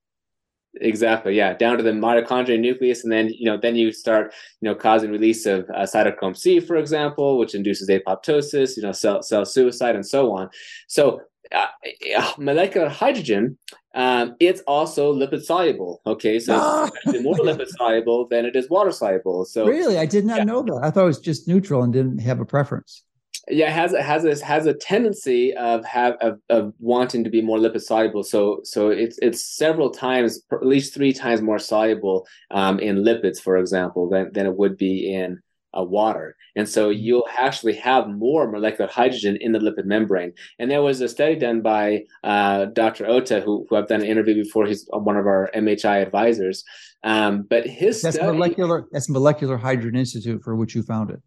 exactly yeah down to the mitochondria nucleus and then you know then you start you know causing release of uh, cytochrome c for example which induces apoptosis you know cell, cell suicide and so on so uh, uh, molecular hydrogen, um, it's also lipid soluble. Okay, so ah. it's more lipid soluble than it is water soluble. So really, I did not yeah. know that. I thought it was just neutral and didn't have a preference. Yeah, it has it has a, has a tendency of have of, of wanting to be more lipid soluble. So so it's it's several times, at least three times more soluble um, in lipids, for example, than than it would be in uh, water. And so mm-hmm. you'll actually have more molecular hydrogen in the lipid membrane. And there was a study done by uh, Dr. Ohta, who, who I've done an interview before. He's one of our MHI advisors. Um, but his that's study, molecular that's Molecular Hydrogen Institute for which you founded.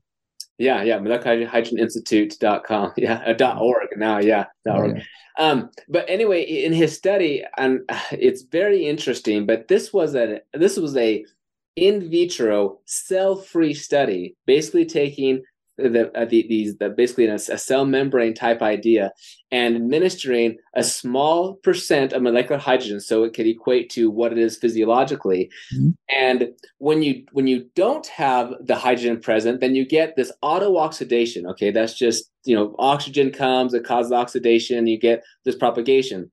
Yeah, yeah, molecular hydrogen institute.com. Yeah, uh, dot org now. Yeah, dot org. Yeah. Um, but anyway, in his study, and it's very interesting. But this was a this was a in vitro cell-free study, basically taking the, uh, the, these the, basically a, a, cell membrane type idea and administering a small percent of molecular hydrogen so it could equate to what it is physiologically. Mm-hmm. and when you when you don't have the hydrogen present then you get this auto oxidation okay? That's just you know oxygen comes it causes oxidation you get this propagation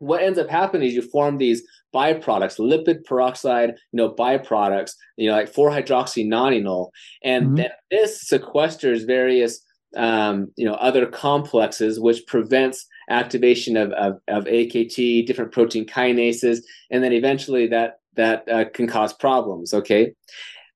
what ends up happening is you form these byproducts, lipid peroxide, you know, byproducts, you know, like 4-hydroxynonenal. And mm-hmm. then this sequesters various um, you know, other complexes, which prevents activation of, of, of AKT, different protein kinases, and then eventually that that uh, can cause problems. Okay,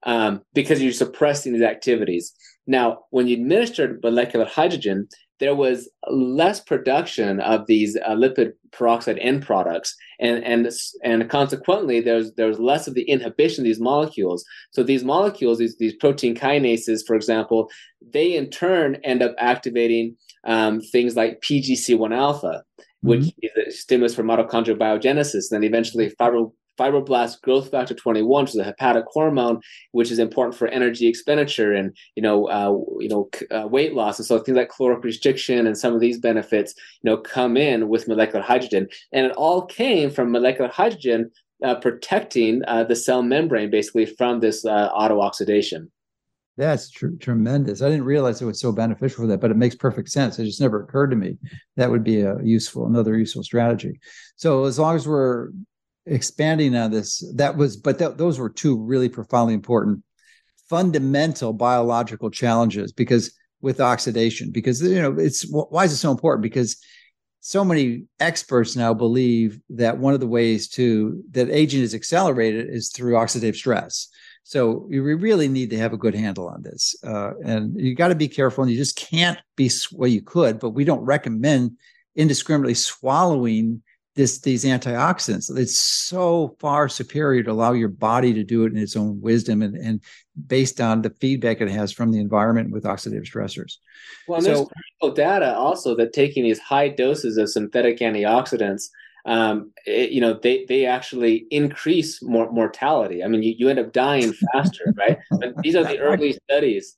um, because you're suppressing these activities. Now, when you administer molecular hydrogen, there was less production of these uh, lipid peroxide end products, and and and consequently, there's there's less of the inhibition of these molecules. So these molecules, these these protein kinases, for example, they in turn end up activating um, things like PGC1 alpha, which mm-hmm. is a stimulus for mitochondrial biogenesis, and then eventually fibro fibroblast growth factor 21 which is a hepatic hormone which is important for energy expenditure and you know uh, you know uh, weight loss and so things like caloric restriction and some of these benefits you know come in with molecular hydrogen and it all came from molecular hydrogen uh, protecting uh, the cell membrane basically from this uh, auto oxidation that's tr- tremendous. I didn't realize it was so beneficial for that, but it makes perfect sense. It just never occurred to me that would be a useful, another useful strategy. So as long as we're expanding on this, that was, but th- those were two really profoundly important fundamental biological challenges because with oxidation, because you know it's why is it so important? Because so many experts now believe that one of the ways to that aging is accelerated is through oxidative stress. So you really need to have a good handle on this, uh, and you got to be careful. And you just can't be well. You could, but we don't recommend indiscriminately swallowing this these antioxidants. It's so far superior to allow your body to do it in its own wisdom and, and based on the feedback it has from the environment with oxidative stressors. Well, so, there's clinical data also that taking these high doses of synthetic antioxidants, um, it, you know, they they actually increase more mortality. I mean, you, you end up dying faster, right? But these are the early studies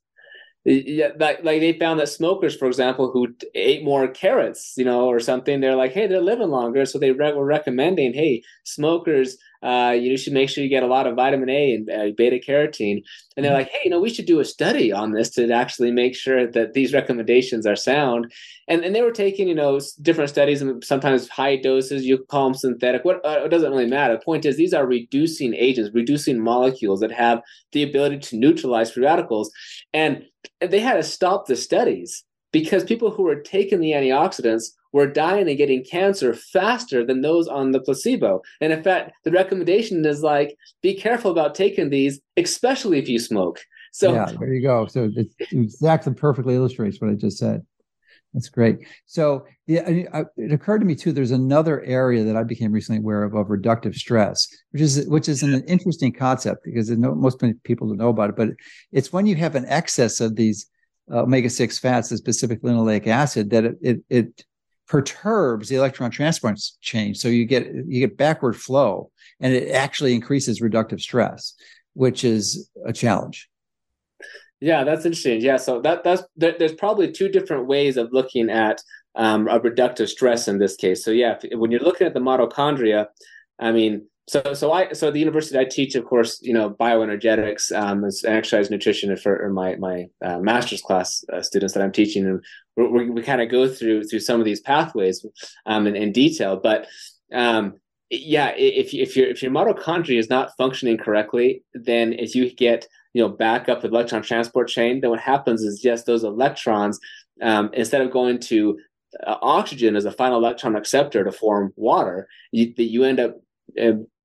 yeah, like like they found that smokers, for example, who ate more carrots, you know, or something, they're like, hey, they're living longer. So they re- were recommending, hey, smokers, uh, you should make sure you get a lot of vitamin A and uh, beta carotene. And they're mm-hmm. like, hey, you know, we should do a study on this to actually make sure that these recommendations are sound. And and they were taking, you know, different studies and sometimes high doses. You call them synthetic. What uh, it doesn't really matter. The point is, these are reducing agents, reducing molecules that have the ability to neutralize free radicals. And they had to stop the studies because people who were taking the antioxidants were dying and getting cancer faster than those on the placebo. And in fact, the recommendation is like, be careful about taking these, especially if you smoke. So yeah, there you go. So it exactly perfectly illustrates what I just said. That's great. So yeah, it occurred to me too. There's another area that I became recently aware of of reductive stress, which is which is an interesting concept because no, most people don't know about it. But it's when you have an excess of these uh, omega six fats, specifically linoleic acid, that it, it, it perturbs the electron transport chain. So you get you get backward flow, and it actually increases reductive stress, which is a challenge. Yeah, that's interesting. Yeah, so that that's there's probably two different ways of looking at um, a reductive stress in this case. So yeah, if, when you're looking at the mitochondria, I mean, so so I so the university I teach, of course, you know, bioenergetics um, and exercise nutrition for my my uh, master's class uh, students that I'm teaching, and we we kind of go through through some of these pathways um, in, in detail, but um, yeah, if if your if your mitochondria is not functioning correctly, then if you get you know back up the electron transport chain, then what happens is just those electrons, um, instead of going to uh, oxygen as a final electron acceptor to form water, you, you end up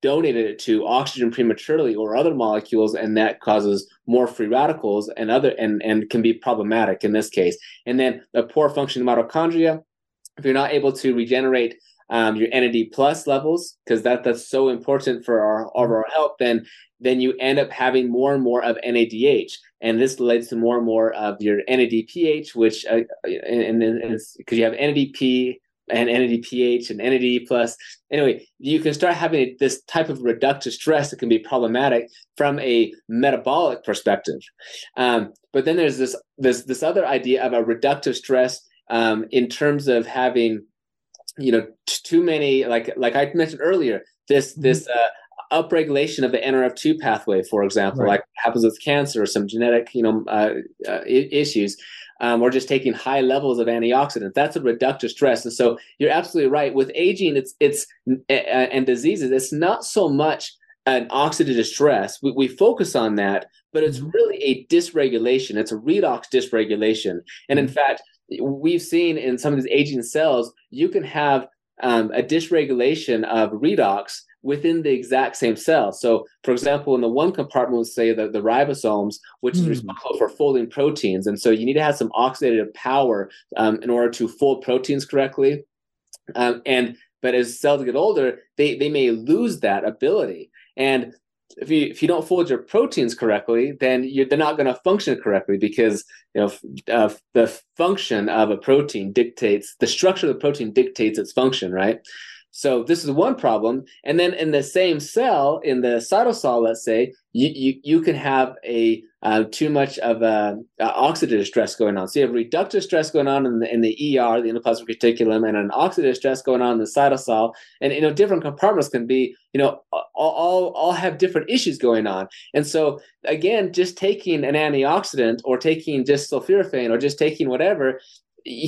donated it to oxygen prematurely or other molecules, and that causes more free radicals and other and and can be problematic in this case. And then the poor functioning mitochondria, if you're not able to regenerate um, your NAD plus levels, because that that's so important for our overall health, then then you end up having more and more of NADH, and this leads to more and more of your NADPH, which uh, and then because you have NADP and NADPH and NAD plus. Anyway, you can start having this type of reductive stress that can be problematic from a metabolic perspective. Um, but then there's this this this other idea of a reductive stress um, in terms of having you know t- too many like like I mentioned earlier this mm-hmm. this uh, upregulation of the NRF2 pathway, for example, right. like happens with cancer or some genetic, you know, uh, uh, issues, um, or just taking high levels of antioxidants. That's a reductive stress. And so you're absolutely right. With aging, it's it's and diseases, it's not so much an oxidative stress. We, we focus on that, but it's mm-hmm. really a dysregulation. It's a redox dysregulation. And in mm-hmm. fact, we've seen in some of these aging cells, you can have um, a dysregulation of redox within the exact same cell. So, for example, in the one compartment, we'll say the, the ribosomes, which mm. is hmm. responsible for folding proteins. And so you need to have some oxidative power um, in order to fold proteins correctly. Um, and but as cells get older, they, they may lose that ability. And if you if you don't fold your proteins correctly, then they're not going to function correctly because you know uh, the function of a protein dictates the structure of the protein dictates its function, right? So this is one problem. And then in the same cell, in the cytosol, let's say, you, you, you can have a uh, too much of a, oxidative stress going on. So you have reductive stress going on in the, in the ER, the endoplasmic reticulum, and an oxidative stress going on in the cytosol. And you know, different compartments can be, you know, all, all all have different issues going on. And so again, just taking an antioxidant or taking just sulforaphane or just taking whatever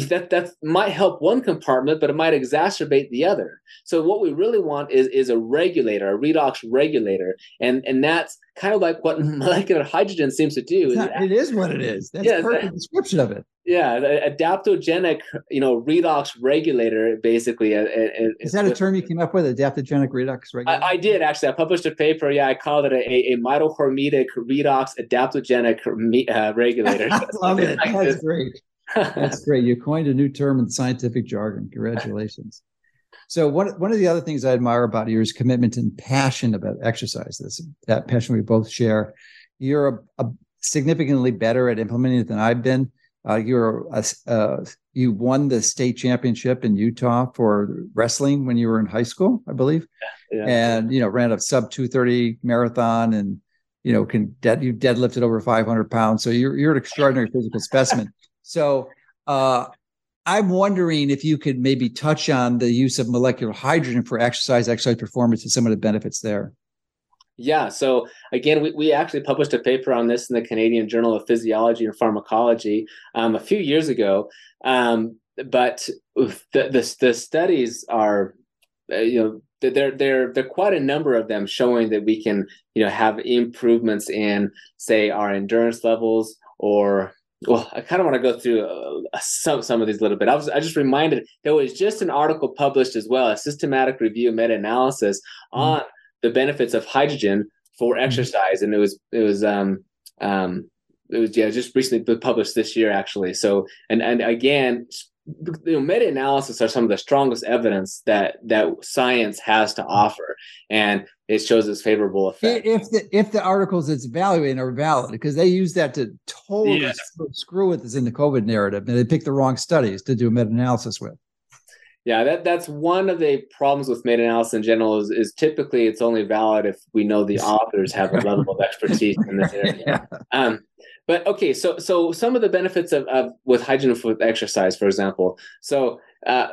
that that might help one compartment, but it might exacerbate the other. So what we really want is is a regulator, a redox regulator, and and that's kind of like what molecular hydrogen seems to do. Not, it is what it is. That's yeah, perfect that, description of it. Yeah, adaptogenic, you know, redox regulator, basically. Is that a term you came up with? Adaptogenic redox regulator. I, I did actually. I published a paper. Yeah, I called it a, a redox adaptogenic uh, regulator. I love it. That's great. That's great. You coined a new term in scientific jargon. Congratulations. So one one of the other things I admire about you is commitment and passion about exercise. This that passion we both share. You're a, a significantly better at implementing it than I've been. Uh, you're a, uh, you won the state championship in Utah for wrestling when you were in high school, I believe, yeah, yeah. and you know ran a sub two thirty marathon and you know can dead you deadlifted over five hundred pounds. So you're you're an extraordinary physical specimen. So uh, I'm wondering if you could maybe touch on the use of molecular hydrogen for exercise, exercise performance, and some of the benefits there. Yeah. So again, we, we actually published a paper on this in the Canadian Journal of Physiology and Pharmacology um, a few years ago. Um, but the, the, the studies are, uh, you know, there there there quite a number of them showing that we can you know have improvements in say our endurance levels or well, I kind of want to go through uh, some some of these a little bit. I was I just reminded there was just an article published as well, a systematic review meta analysis mm-hmm. on the benefits of hydrogen for mm-hmm. exercise, and it was it was um um it was yeah just recently published this year actually. So and and again you know, meta-analysis are some of the strongest evidence that that science has to offer, and it shows its favorable effect. If the if the articles it's evaluating are valid, because they use that to totally yeah. screw with us in the COVID narrative, and they pick the wrong studies to do a meta-analysis with. Yeah, that that's one of the problems with meta-analysis in general is, is typically it's only valid if we know the authors have a level of expertise in this area. yeah. um, but okay, so so some of the benefits of, of with hydrogen with exercise, for example. So uh,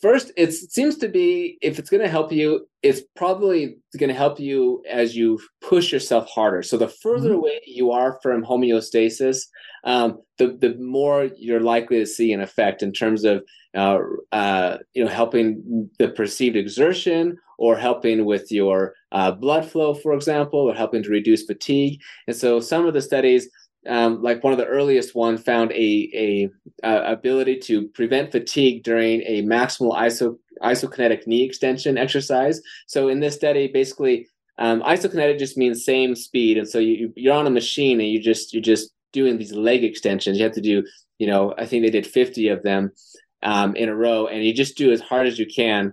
first, it seems to be if it's going to help you, it's probably going to help you as you push yourself harder. So the further mm-hmm. away you are from homeostasis, um, the the more you're likely to see an effect in terms of uh, uh, you know helping the perceived exertion or helping with your uh, blood flow, for example, or helping to reduce fatigue. And so some of the studies um, like one of the earliest one found a, a, a, ability to prevent fatigue during a maximal iso, isokinetic knee extension exercise. So in this study, basically, um, isokinetic just means same speed, and so you, you're on a machine and you just you're just doing these leg extensions. You have to do, you know, I think they did 50 of them um, in a row, and you just do as hard as you can.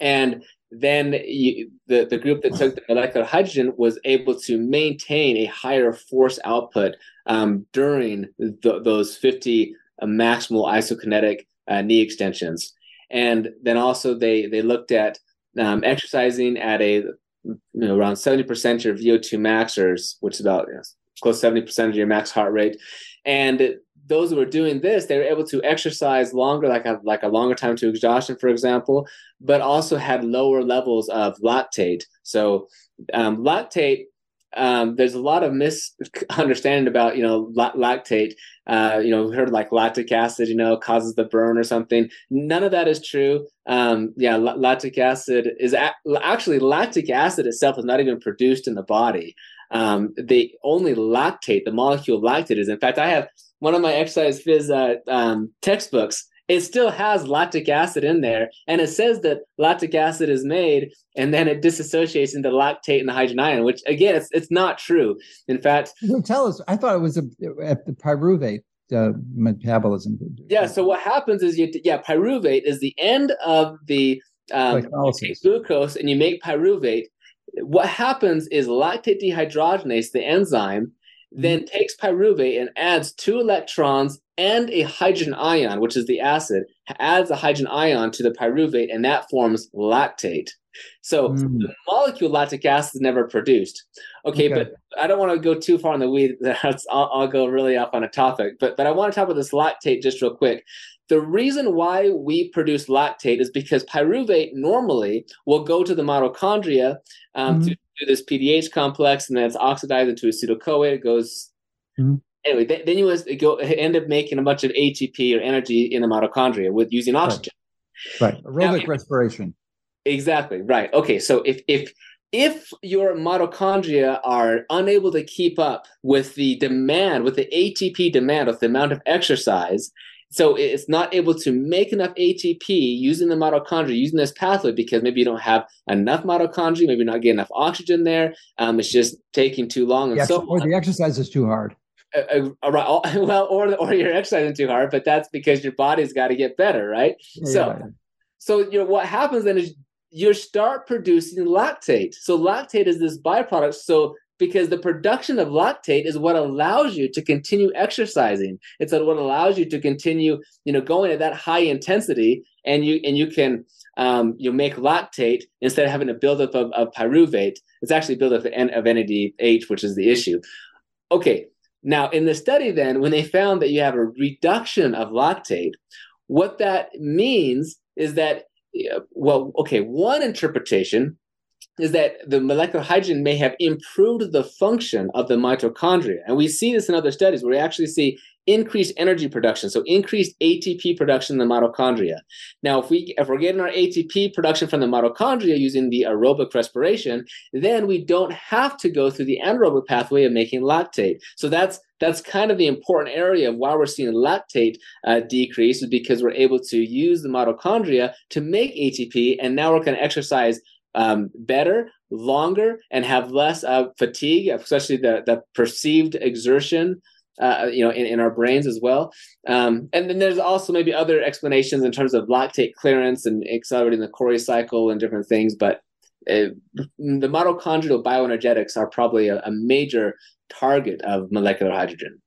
And then you, the, the group that took the molecular hydrogen was able to maintain a higher force output um, during the, those 50 uh, maximal isokinetic uh, knee extensions. And then also they, they looked at um, exercising at a you know, around 70% of your VO2 max, or which is about you know, close to 70% of your max heart rate. And those who were doing this, they were able to exercise longer, like a like a longer time to exhaustion, for example, but also had lower levels of lactate. So um, lactate, um, there's a lot of misunderstanding about you know lactate. Uh, you know, heard like lactic acid, you know, causes the burn or something. None of that is true. Um, yeah, lactic acid is a- actually lactic acid itself is not even produced in the body. Um, only lactate the molecule lactate is. In fact, I have one of my exercise phys uh, um, textbooks, it still has lactic acid in there, and it says that lactic acid is made, and then it disassociates into lactate and the hydrogen ion, which again, it's it's not true. In fact, tell us. I thought it was a, at the pyruvate uh, metabolism. Yeah. So what happens is you yeah pyruvate is the end of the um, glucose, and you make pyruvate. What happens is lactate dehydrogenase, the enzyme, then mm-hmm. takes pyruvate and adds two electrons and a hydrogen ion, which is the acid, adds a hydrogen ion to the pyruvate, and that forms lactate. So mm. the molecule lactic acid is never produced. Okay, okay, but I don't want to go too far in the weed. I'll, I'll, go really off on a topic, but but I want to talk about this lactate just real quick. The reason why we produce lactate is because pyruvate normally will go to the mitochondria um, mm-hmm. to do this PDH complex, and then it's oxidized into acetyl CoA. It goes mm-hmm. anyway, th- then you was go end up making a bunch of ATP or energy in the mitochondria with using oxygen. Right, right. aerobic now, respiration. Exactly right. Okay, so if if if your mitochondria are unable to keep up with the demand, with the ATP demand, with the amount of exercise, so it's not able to make enough ATP using the mitochondria, using this pathway, because maybe you don't have enough mitochondria, maybe not getting enough oxygen there. Um, it's just taking too long, and so or the exercise is too hard. Uh, uh, well, or or you're exercising too hard, but that's because your body's got to get better, right? Yeah, so, so you know what happens then is you start producing lactate. So lactate is this byproduct. So because the production of lactate is what allows you to continue exercising. It's what allows you to continue, you know, going at that high intensity, and you and you can um, you make lactate instead of having a buildup of, of pyruvate. It's actually buildup of, of NADH, which is the issue. Okay, now in the study, then when they found that you have a reduction of lactate, what that means is that well, okay, one interpretation is that the molecular hydrogen may have improved the function of the mitochondria. And we see this in other studies where we actually see increased energy production, so increased ATP production in the mitochondria. Now, if we if we're getting our ATP production from the mitochondria using the aerobic respiration, then we don't have to go through the anaerobic pathway of making lactate. So that's that's kind of the important area of why we're seeing lactate uh, decrease is because we're able to use the mitochondria to make ATP, and now we're going to exercise um, better, longer, and have less uh, fatigue, especially the, the perceived exertion. Uh, you know, in, in our brains as well. Um, and then there's also maybe other explanations in terms of lactate clearance and accelerating the Cori cycle and different things. But uh, the mitochondrial bioenergetics are probably a, a major target of molecular hydrogen.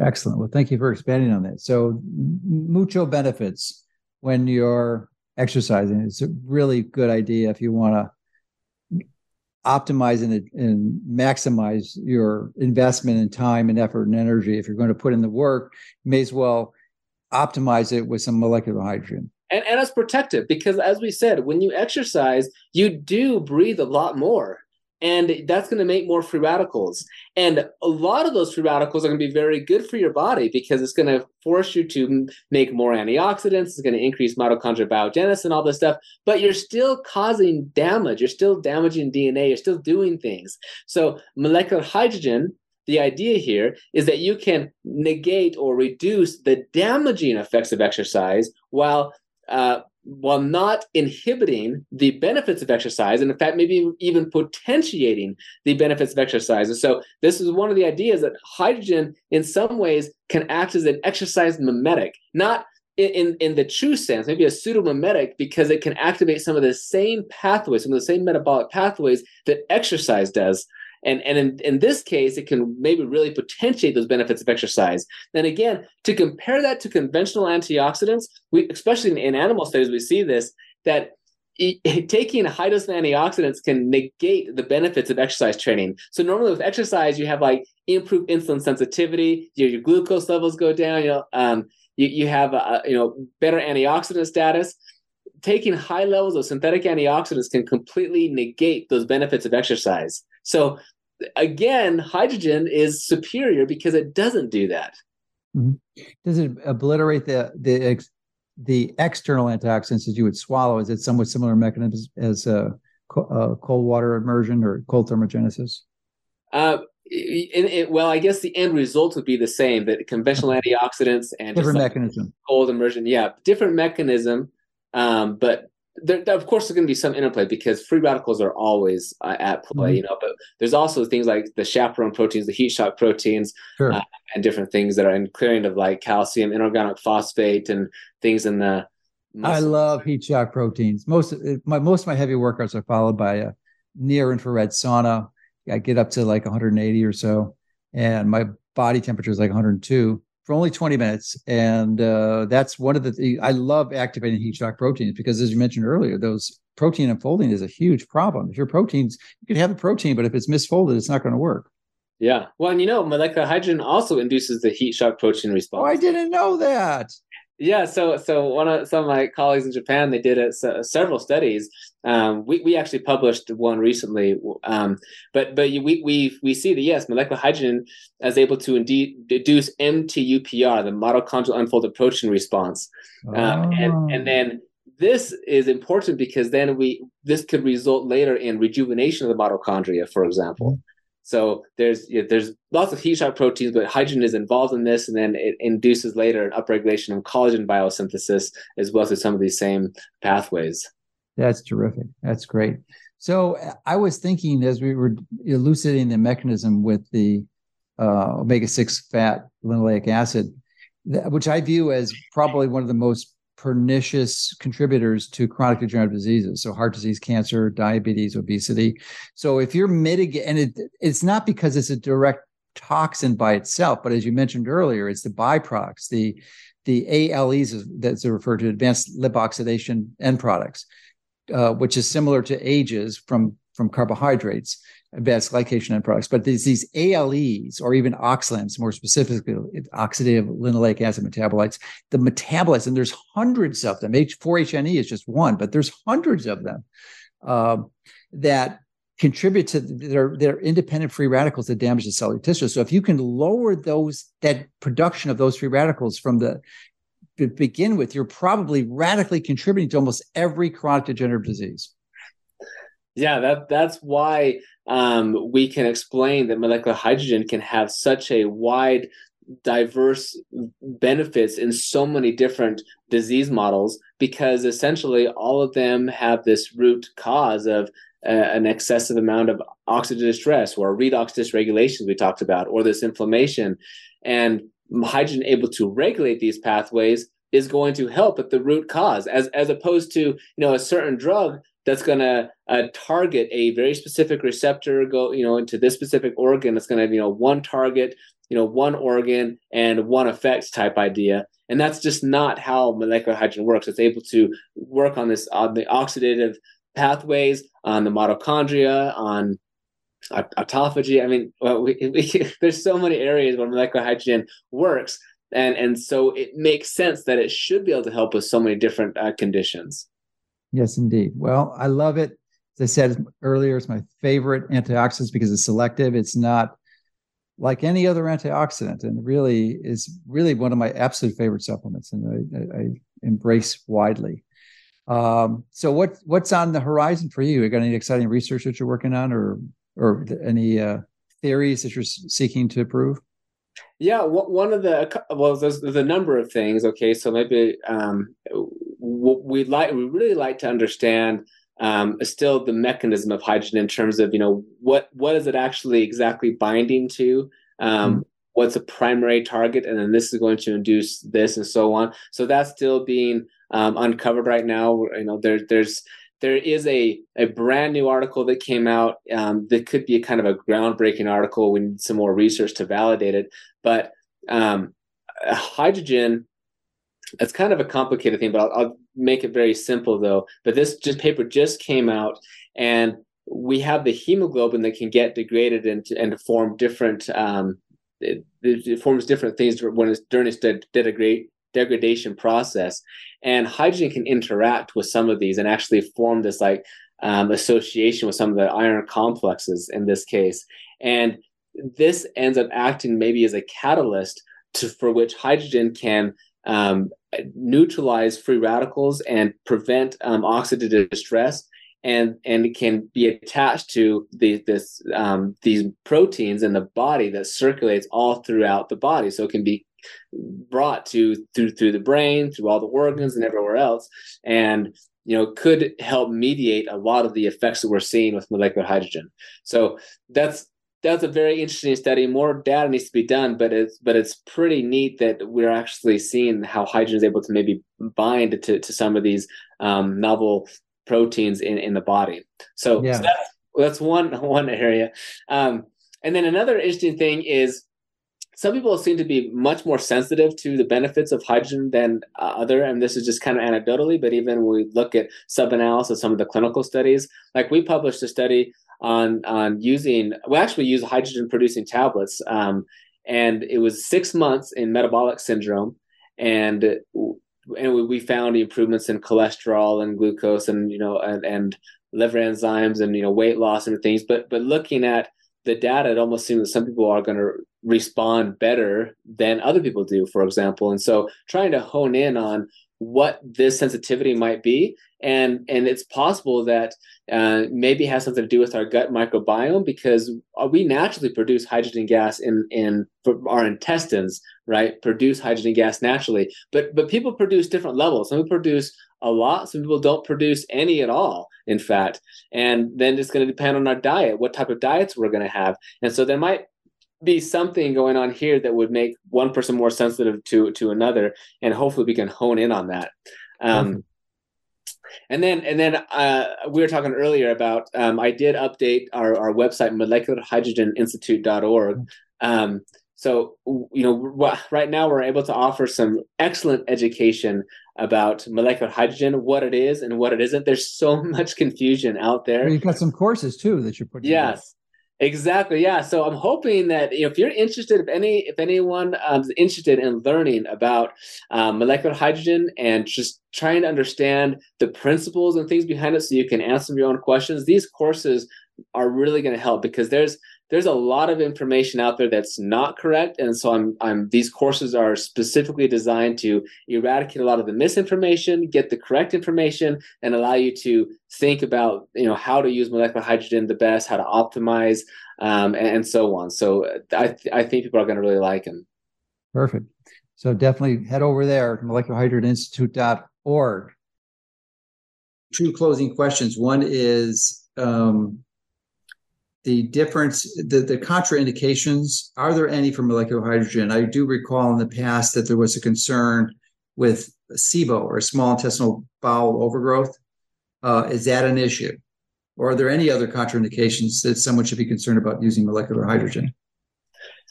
Excellent. Well, thank you for expanding on that. So, mucho benefits when you're exercising. It's a really good idea if you want to optimize and, and maximize your investment in time and effort and energy. If you're going to put in the work, you may as well optimize it with some molecular hydrogen. And, and it's protective because, as we said, when you exercise, you do breathe a lot more and that's going to make more free radicals. And a lot of those free radicals are going to be very good for your body because it's going to force you to make more antioxidants. It's going to increase mitochondrial biogenesis and all this stuff. But you're still causing damage. You're still damaging DNA. You're still doing things. So molecular hydrogen. The idea here is that you can negate or reduce the damaging effects of exercise while uh, while not inhibiting the benefits of exercise, and in fact, maybe even potentiating the benefits of exercise. And so, this is one of the ideas that hydrogen, in some ways, can act as an exercise mimetic, not in, in the true sense, maybe a pseudomimetic, because it can activate some of the same pathways, some of the same metabolic pathways that exercise does. And, and in, in this case, it can maybe really potentiate those benefits of exercise. Then again, to compare that to conventional antioxidants, we especially in, in animal studies, we see this that taking high dose of antioxidants can negate the benefits of exercise training. So normally with exercise, you have like improved insulin sensitivity, your, your glucose levels go down, you know, um, you, you have a, you know better antioxidant status. Taking high levels of synthetic antioxidants can completely negate those benefits of exercise. So again, hydrogen is superior because it doesn't do that. Mm-hmm. Does it obliterate the the ex, the external antioxidants that you would swallow? Is it somewhat similar mechanism as uh, co- uh, cold water immersion or cold thermogenesis? Uh, it, it, well, I guess the end result would be the same. That conventional antioxidants and different mechanism, cold immersion, yeah, different mechanism. Um, but there, of course, there's going to be some interplay because free radicals are always uh, at play, mm-hmm. you know. But there's also things like the chaperone proteins, the heat shock proteins, sure. uh, and different things that are in clearing of like calcium, inorganic phosphate, and things in the. Muscle. I love heat shock proteins. Most my most of my heavy workouts are followed by a near infrared sauna. I get up to like 180 or so, and my body temperature is like 102 for only 20 minutes. And uh, that's one of the th- I love activating heat shock proteins because, as you mentioned earlier, those protein unfolding is a huge problem. If your proteins, you can have the protein, but if it's misfolded, it's not going to work. Yeah. Well, and you know, molecular hydrogen also induces the heat shock protein response. Oh, I didn't know that. Yeah, so so one of some of my colleagues in Japan they did it, so, several studies Um, we, we actually published one recently, um, but but we, we we see that yes, molecular hydrogen is able to indeed deduce MTUPR, the mitochondrial unfolded protein response, oh. and and then this is important because then we this could result later in rejuvenation of the mitochondria, for example. So there's you know, there's lots of heat shock proteins, but hydrogen is involved in this, and then it induces later an upregulation of collagen biosynthesis as well as some of these same pathways. That's terrific. That's great. So I was thinking as we were elucidating the mechanism with the uh, omega six fat linoleic acid, which I view as probably one of the most pernicious contributors to chronic degenerative diseases. So heart disease cancer diabetes obesity. So if you're mitigating and it, it's not because it's a direct toxin by itself but as you mentioned earlier it's the byproducts the the ALEs that's referred to advanced lipoxidation end products uh, which is similar to AGEs from from carbohydrates, advanced glycation end products. But these these ALEs or even OXLAMs, more specifically oxidative linoleic acid metabolites, the metabolites, and there's hundreds of them. H4HNE is just one, but there's hundreds of them uh, that contribute to their, their independent free radicals that damage the cellular tissue. So if you can lower those that production of those free radicals from the begin with, you're probably radically contributing to almost every chronic degenerative disease. Yeah, that that's why um, we can explain that molecular hydrogen can have such a wide, diverse benefits in so many different disease models because essentially all of them have this root cause of uh, an excessive amount of oxidative stress or redox dysregulation we talked about, or this inflammation, and hydrogen able to regulate these pathways is going to help at the root cause as as opposed to you know a certain drug that's going to uh, target a very specific receptor go you know into this specific organ that's going to you know one target you know one organ and one effect type idea and that's just not how molecular hydrogen works it's able to work on this on the oxidative pathways on the mitochondria on autophagy. I mean, well, we, we, there's so many areas where molecular hydrogen works, and and so it makes sense that it should be able to help with so many different uh, conditions. Yes, indeed. Well, I love it. As I said earlier, it's my favorite antioxidants because it's selective. It's not like any other antioxidant, and really is really one of my absolute favorite supplements, and I, I embrace widely. Um, so, what what's on the horizon for you? You got any exciting research that you're working on, or or any uh, theories that you're seeking to prove? Yeah, one of the well, there's, there's a number of things. Okay, so maybe um, we like we really like to understand um, still the mechanism of hydrogen in terms of you know what what is it actually exactly binding to. Um, mm-hmm. What's a primary target, and then this is going to induce this, and so on. So that's still being um, uncovered right now. You know, there there's there is a, a brand new article that came out um, that could be a kind of a groundbreaking article. We need some more research to validate it. But um, hydrogen, it's kind of a complicated thing, but I'll, I'll, make it very simple though. But this just paper just came out, and we have the hemoglobin that can get degraded and and form different. Um, it, it, forms different things when it's during its de- de- degradation process. And hydrogen can interact with some of these and actually form this like um, association with some of the iron complexes in this case. And this ends up acting maybe as a catalyst to, for which hydrogen can um, neutralize free radicals and prevent um, oxidative stress and and it can be attached to the, this um, these proteins in the body that circulates all throughout the body so it can be brought to through through the brain, through all the organs and everywhere else, and you know could help mediate a lot of the effects that we're seeing with molecular hydrogen. So that's that's a very interesting study. More data needs to be done, but it's but it's pretty neat that we're actually seeing how hydrogen is able to maybe bind to, to some of these um, novel proteins in, in the body. So, yeah. so that's, that's one one area. Um, and then another interesting thing is some people seem to be much more sensitive to the benefits of hydrogen than uh, other and this is just kind of anecdotally but even when we look at sub-analysis some of the clinical studies like we published a study on on using we actually use hydrogen producing tablets um, and it was six months in metabolic syndrome and and we, found improvements in cholesterol and glucose and you know and, and liver enzymes and you know weight loss and things. But but looking at the data it almost seems that some people are going to respond better than other people do for example. And so trying to hone in on what this sensitivity might be. And and it's possible that uh, maybe has something to do with our gut microbiome because we naturally produce hydrogen gas in in our intestines right? Produce hydrogen gas naturally. But but people produce different levels. Some people produce a lot. Some people don't produce any at all in fact. And then it's going to depend on our diet what type of diets we're going to have. And so there might be something going on here that would make one person more sensitive to to another and hopefully we can hone in on that. Um, mm-hmm. and then and then uh, we were talking earlier about um, i did update our, our website molecularhydrogeninstitute.org um, so you know right now we're able to offer some excellent education about molecular hydrogen what it is and what it isn't. There's so much confusion out there. You've got some courses too that you're putting yes Exactly. Yeah. So I'm hoping that you know, if you're interested, if any, if anyone um, is interested in learning about um, molecular hydrogen and just trying to understand the principles and things behind it, so you can answer your own questions, these courses are really going to help because there's there's a lot of information out there that's not correct. And so i'm i'm these courses are specifically designed to eradicate a lot of the misinformation get the correct information and allow you to think about you know how to use molecular hydrogen the best how to optimize um, and, and, so on. So i th- i think people are going to really like them perfect. So definitely head over there molecularhydrogeninstitute.org two closing questions. One is um, the difference, the, the contraindications, are there any for molecular hydrogen? I do recall in the past that there was a concern with SIBO or small intestinal bowel overgrowth. Uh, is that an issue? Or are there any other contraindications that someone should be concerned about using molecular hydrogen?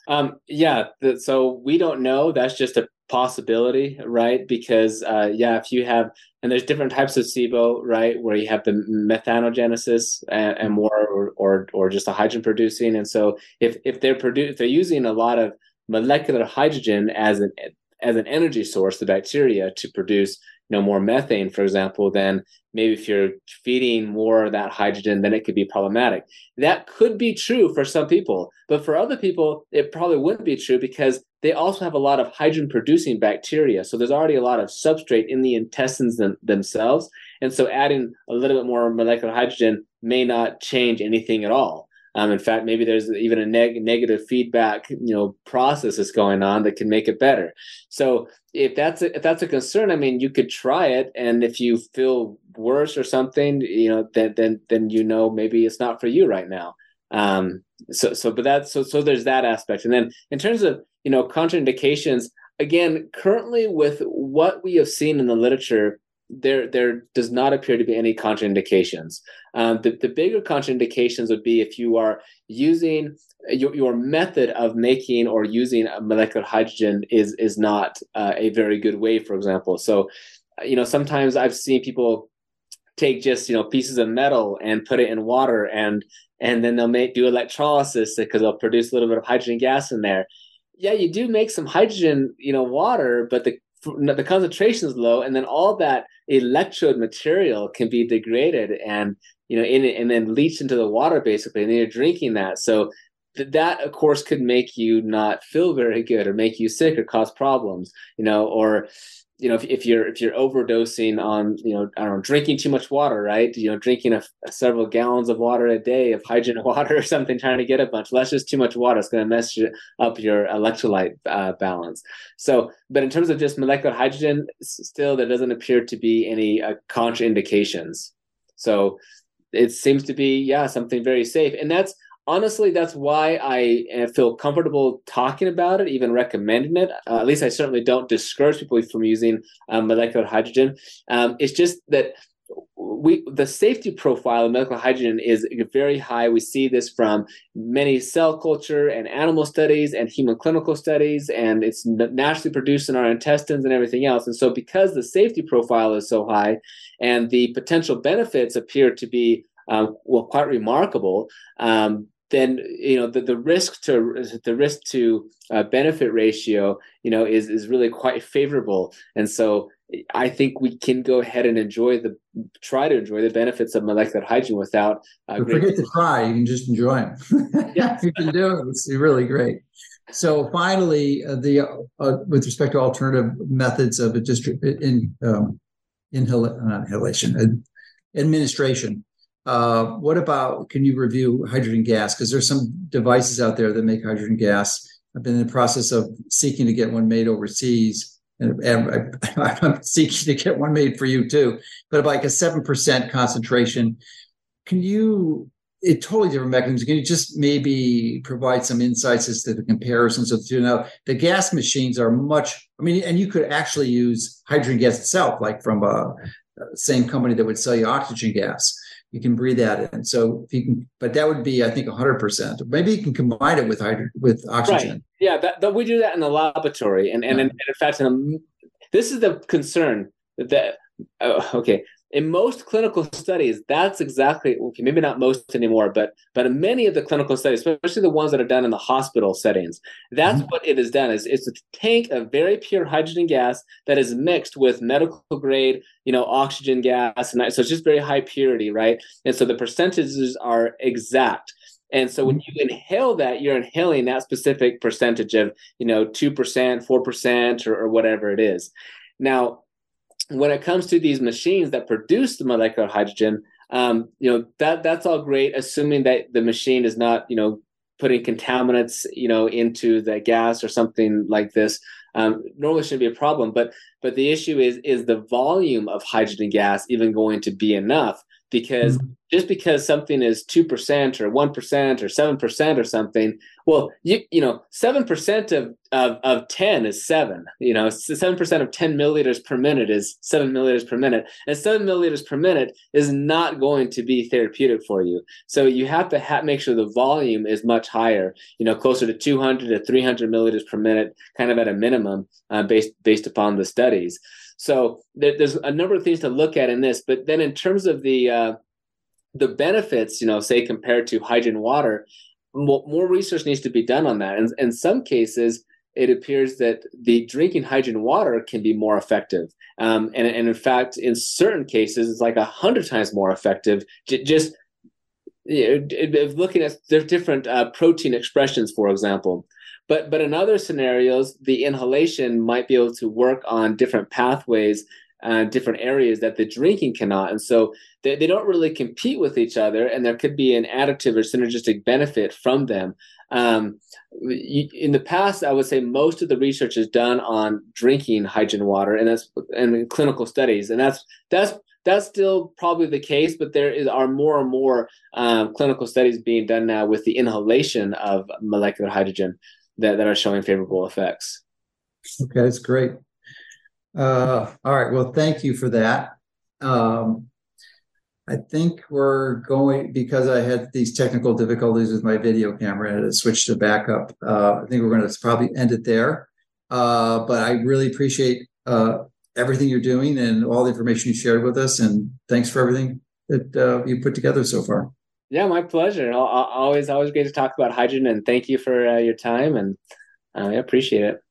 Um, yeah, so we don't know. That's just a possibility, right? Because uh, yeah, if you have and there's different types of SIBO, right, where you have the methanogenesis and, and mm-hmm. more, or, or, or just a hydrogen producing, and so if if they're produ- if they're using a lot of molecular hydrogen as an as an energy source, the bacteria to produce you know more methane, for example, then maybe if you're feeding more of that hydrogen, then it could be problematic. That could be true for some people, but for other people, it probably wouldn't be true because they also have a lot of hydrogen producing bacteria. So there's already a lot of substrate in the intestines them, themselves. And so adding a little bit more molecular hydrogen may not change anything at all. Um, in fact, maybe there's even a neg- negative feedback, you know, process that's going on that can make it better. So if that's a, if that's a concern, I mean, you could try it, and if you feel worse or something, you know, then then then you know maybe it's not for you right now. Um, so so but that's so so there's that aspect, and then in terms of you know contraindications, again, currently with what we have seen in the literature, there there does not appear to be any contraindications. Um, the, the bigger contraindications would be if you are using your, your method of making or using a molecular hydrogen is is not uh, a very good way, for example. So, you know, sometimes I've seen people take just you know pieces of metal and put it in water and and then they'll make do electrolysis because they'll produce a little bit of hydrogen gas in there. Yeah, you do make some hydrogen, you know, water, but the the concentration is low, and then all that electrode material can be degraded and you know in and then leach into the water basically, and then you're drinking that. So th- that of course could make you not feel very good or make you sick or cause problems, you know, or you know, if, if you're if you're overdosing on, you know, I don't know, drinking too much water, right? You know, drinking a, a several gallons of water a day of hydrogen water or something, trying to get a bunch. Well, that's just too much water. It's going to mess you, up your electrolyte uh, balance. So, but in terms of just molecular hydrogen, still there doesn't appear to be any uh, contraindications. So, it seems to be yeah something very safe, and that's honestly, that's why I uh, feel comfortable talking about it, even recommending it. Uh, at least I certainly don't discourage people from using um, molecular hydrogen. Um, it's just that we the safety profile of molecular hydrogen is very high. We see this from many cell culture and animal studies and human clinical studies, and it's naturally produced in our intestines and everything else. And so, because the safety profile is so high, and the potential benefits appear to be um, well quite remarkable, um, then you know the, the risk to the risk to uh, benefit ratio you know is is really quite favorable. And so i think we can go ahead and enjoy the try to enjoy the benefits of molecular hydrogen without uh, forget to try you can just enjoy them yeah. You can do it it's really great. So finally uh, the uh, with respect to alternative methods of a district in um, inhal- inhalation administration uh, what about can you review hydrogen gas? Because there's some devices out there that make hydrogen gas. I've been in the process of seeking to get one made overseas, and, and I, am seeking to get one made for you too. But like a seven percent concentration, can you? It totally different mechanisms. Can you just maybe provide some insights as to the comparisons of the two? Now, the gas machines are much. I mean, and you could actually use hydrogen gas itself, like from a same company that would sell you oxygen gas you can breathe that in. So if you can, but that would be, I think, 100%. Maybe you can combine it with hydrogen, with oxygen. Right. Yeah, that, that, we do that in the laboratory, and and, yeah. in, and in fact, in a, this is the concern that. Uh, okay, in most clinical studies, that's exactly okay, maybe not most anymore, but but in many of the clinical studies, especially the ones that are done in the hospital settings, that's mm-hmm. what it is done. Is it's a tank of very pure hydrogen gas that is mixed with medical grade, you know, oxygen gas, and so it's just very high purity, right? And so the percentages are exact. And so when mm-hmm. you inhale that, you're inhaling that specific percentage of, you know, 2%, 4%, or, or whatever it is. Now, when it comes to these machines that produce the molecular hydrogen, um, you know that that's all great, assuming that the machine is not you know putting contaminants you know into the gas or something like this. Um, normally shouldn't be a problem, but but the issue is is the volume of hydrogen gas even going to be enough? Because mm-hmm. just because something is two percent or one percent or seven percent or something well, you you know, seven percent of, of of ten is seven. You know, seven percent of ten milliliters per minute is seven milliliters per minute, and seven milliliters per minute is not going to be therapeutic for you. So you have to ha- make sure the volume is much higher. You know, closer to two hundred to three hundred milliliters per minute, kind of at a minimum, uh, based based upon the studies. So there, there's a number of things to look at in this, but then in terms of the uh, the benefits, you know, say compared to hydrogen water, more research needs to be done on that. And in some cases, it appears that the drinking hydrogen water can be more effective. Um, and, and in fact, in certain cases, it's like a hundred times more effective. J- just you know, looking at different uh, protein expressions, for example. But but in other scenarios, the inhalation might be able to work on different pathways uh, different areas that the drinking cannot. And so they, they don't really compete with each other, and there could be an additive or synergistic benefit from them. Um, in the past, I would say most of the research is done on drinking hydrogen water, and that's and clinical studies, and that's that's that's still probably the case, but there is are more and more um, clinical studies being done now with the inhalation of molecular hydrogen that, that are showing favorable effects. Okay, that's great. Uh, all right. Well, thank you for that. Um, I think we're going because I had these technical difficulties with my video camera and it switched to backup. Uh, I think we're going to probably end it there. Uh, but I really appreciate uh, everything you're doing and all the information you shared with us. And thanks for everything that uh, you put together so far. Yeah, my pleasure. Always, always great to talk about hydrogen. And thank you for uh, your time. And I appreciate it.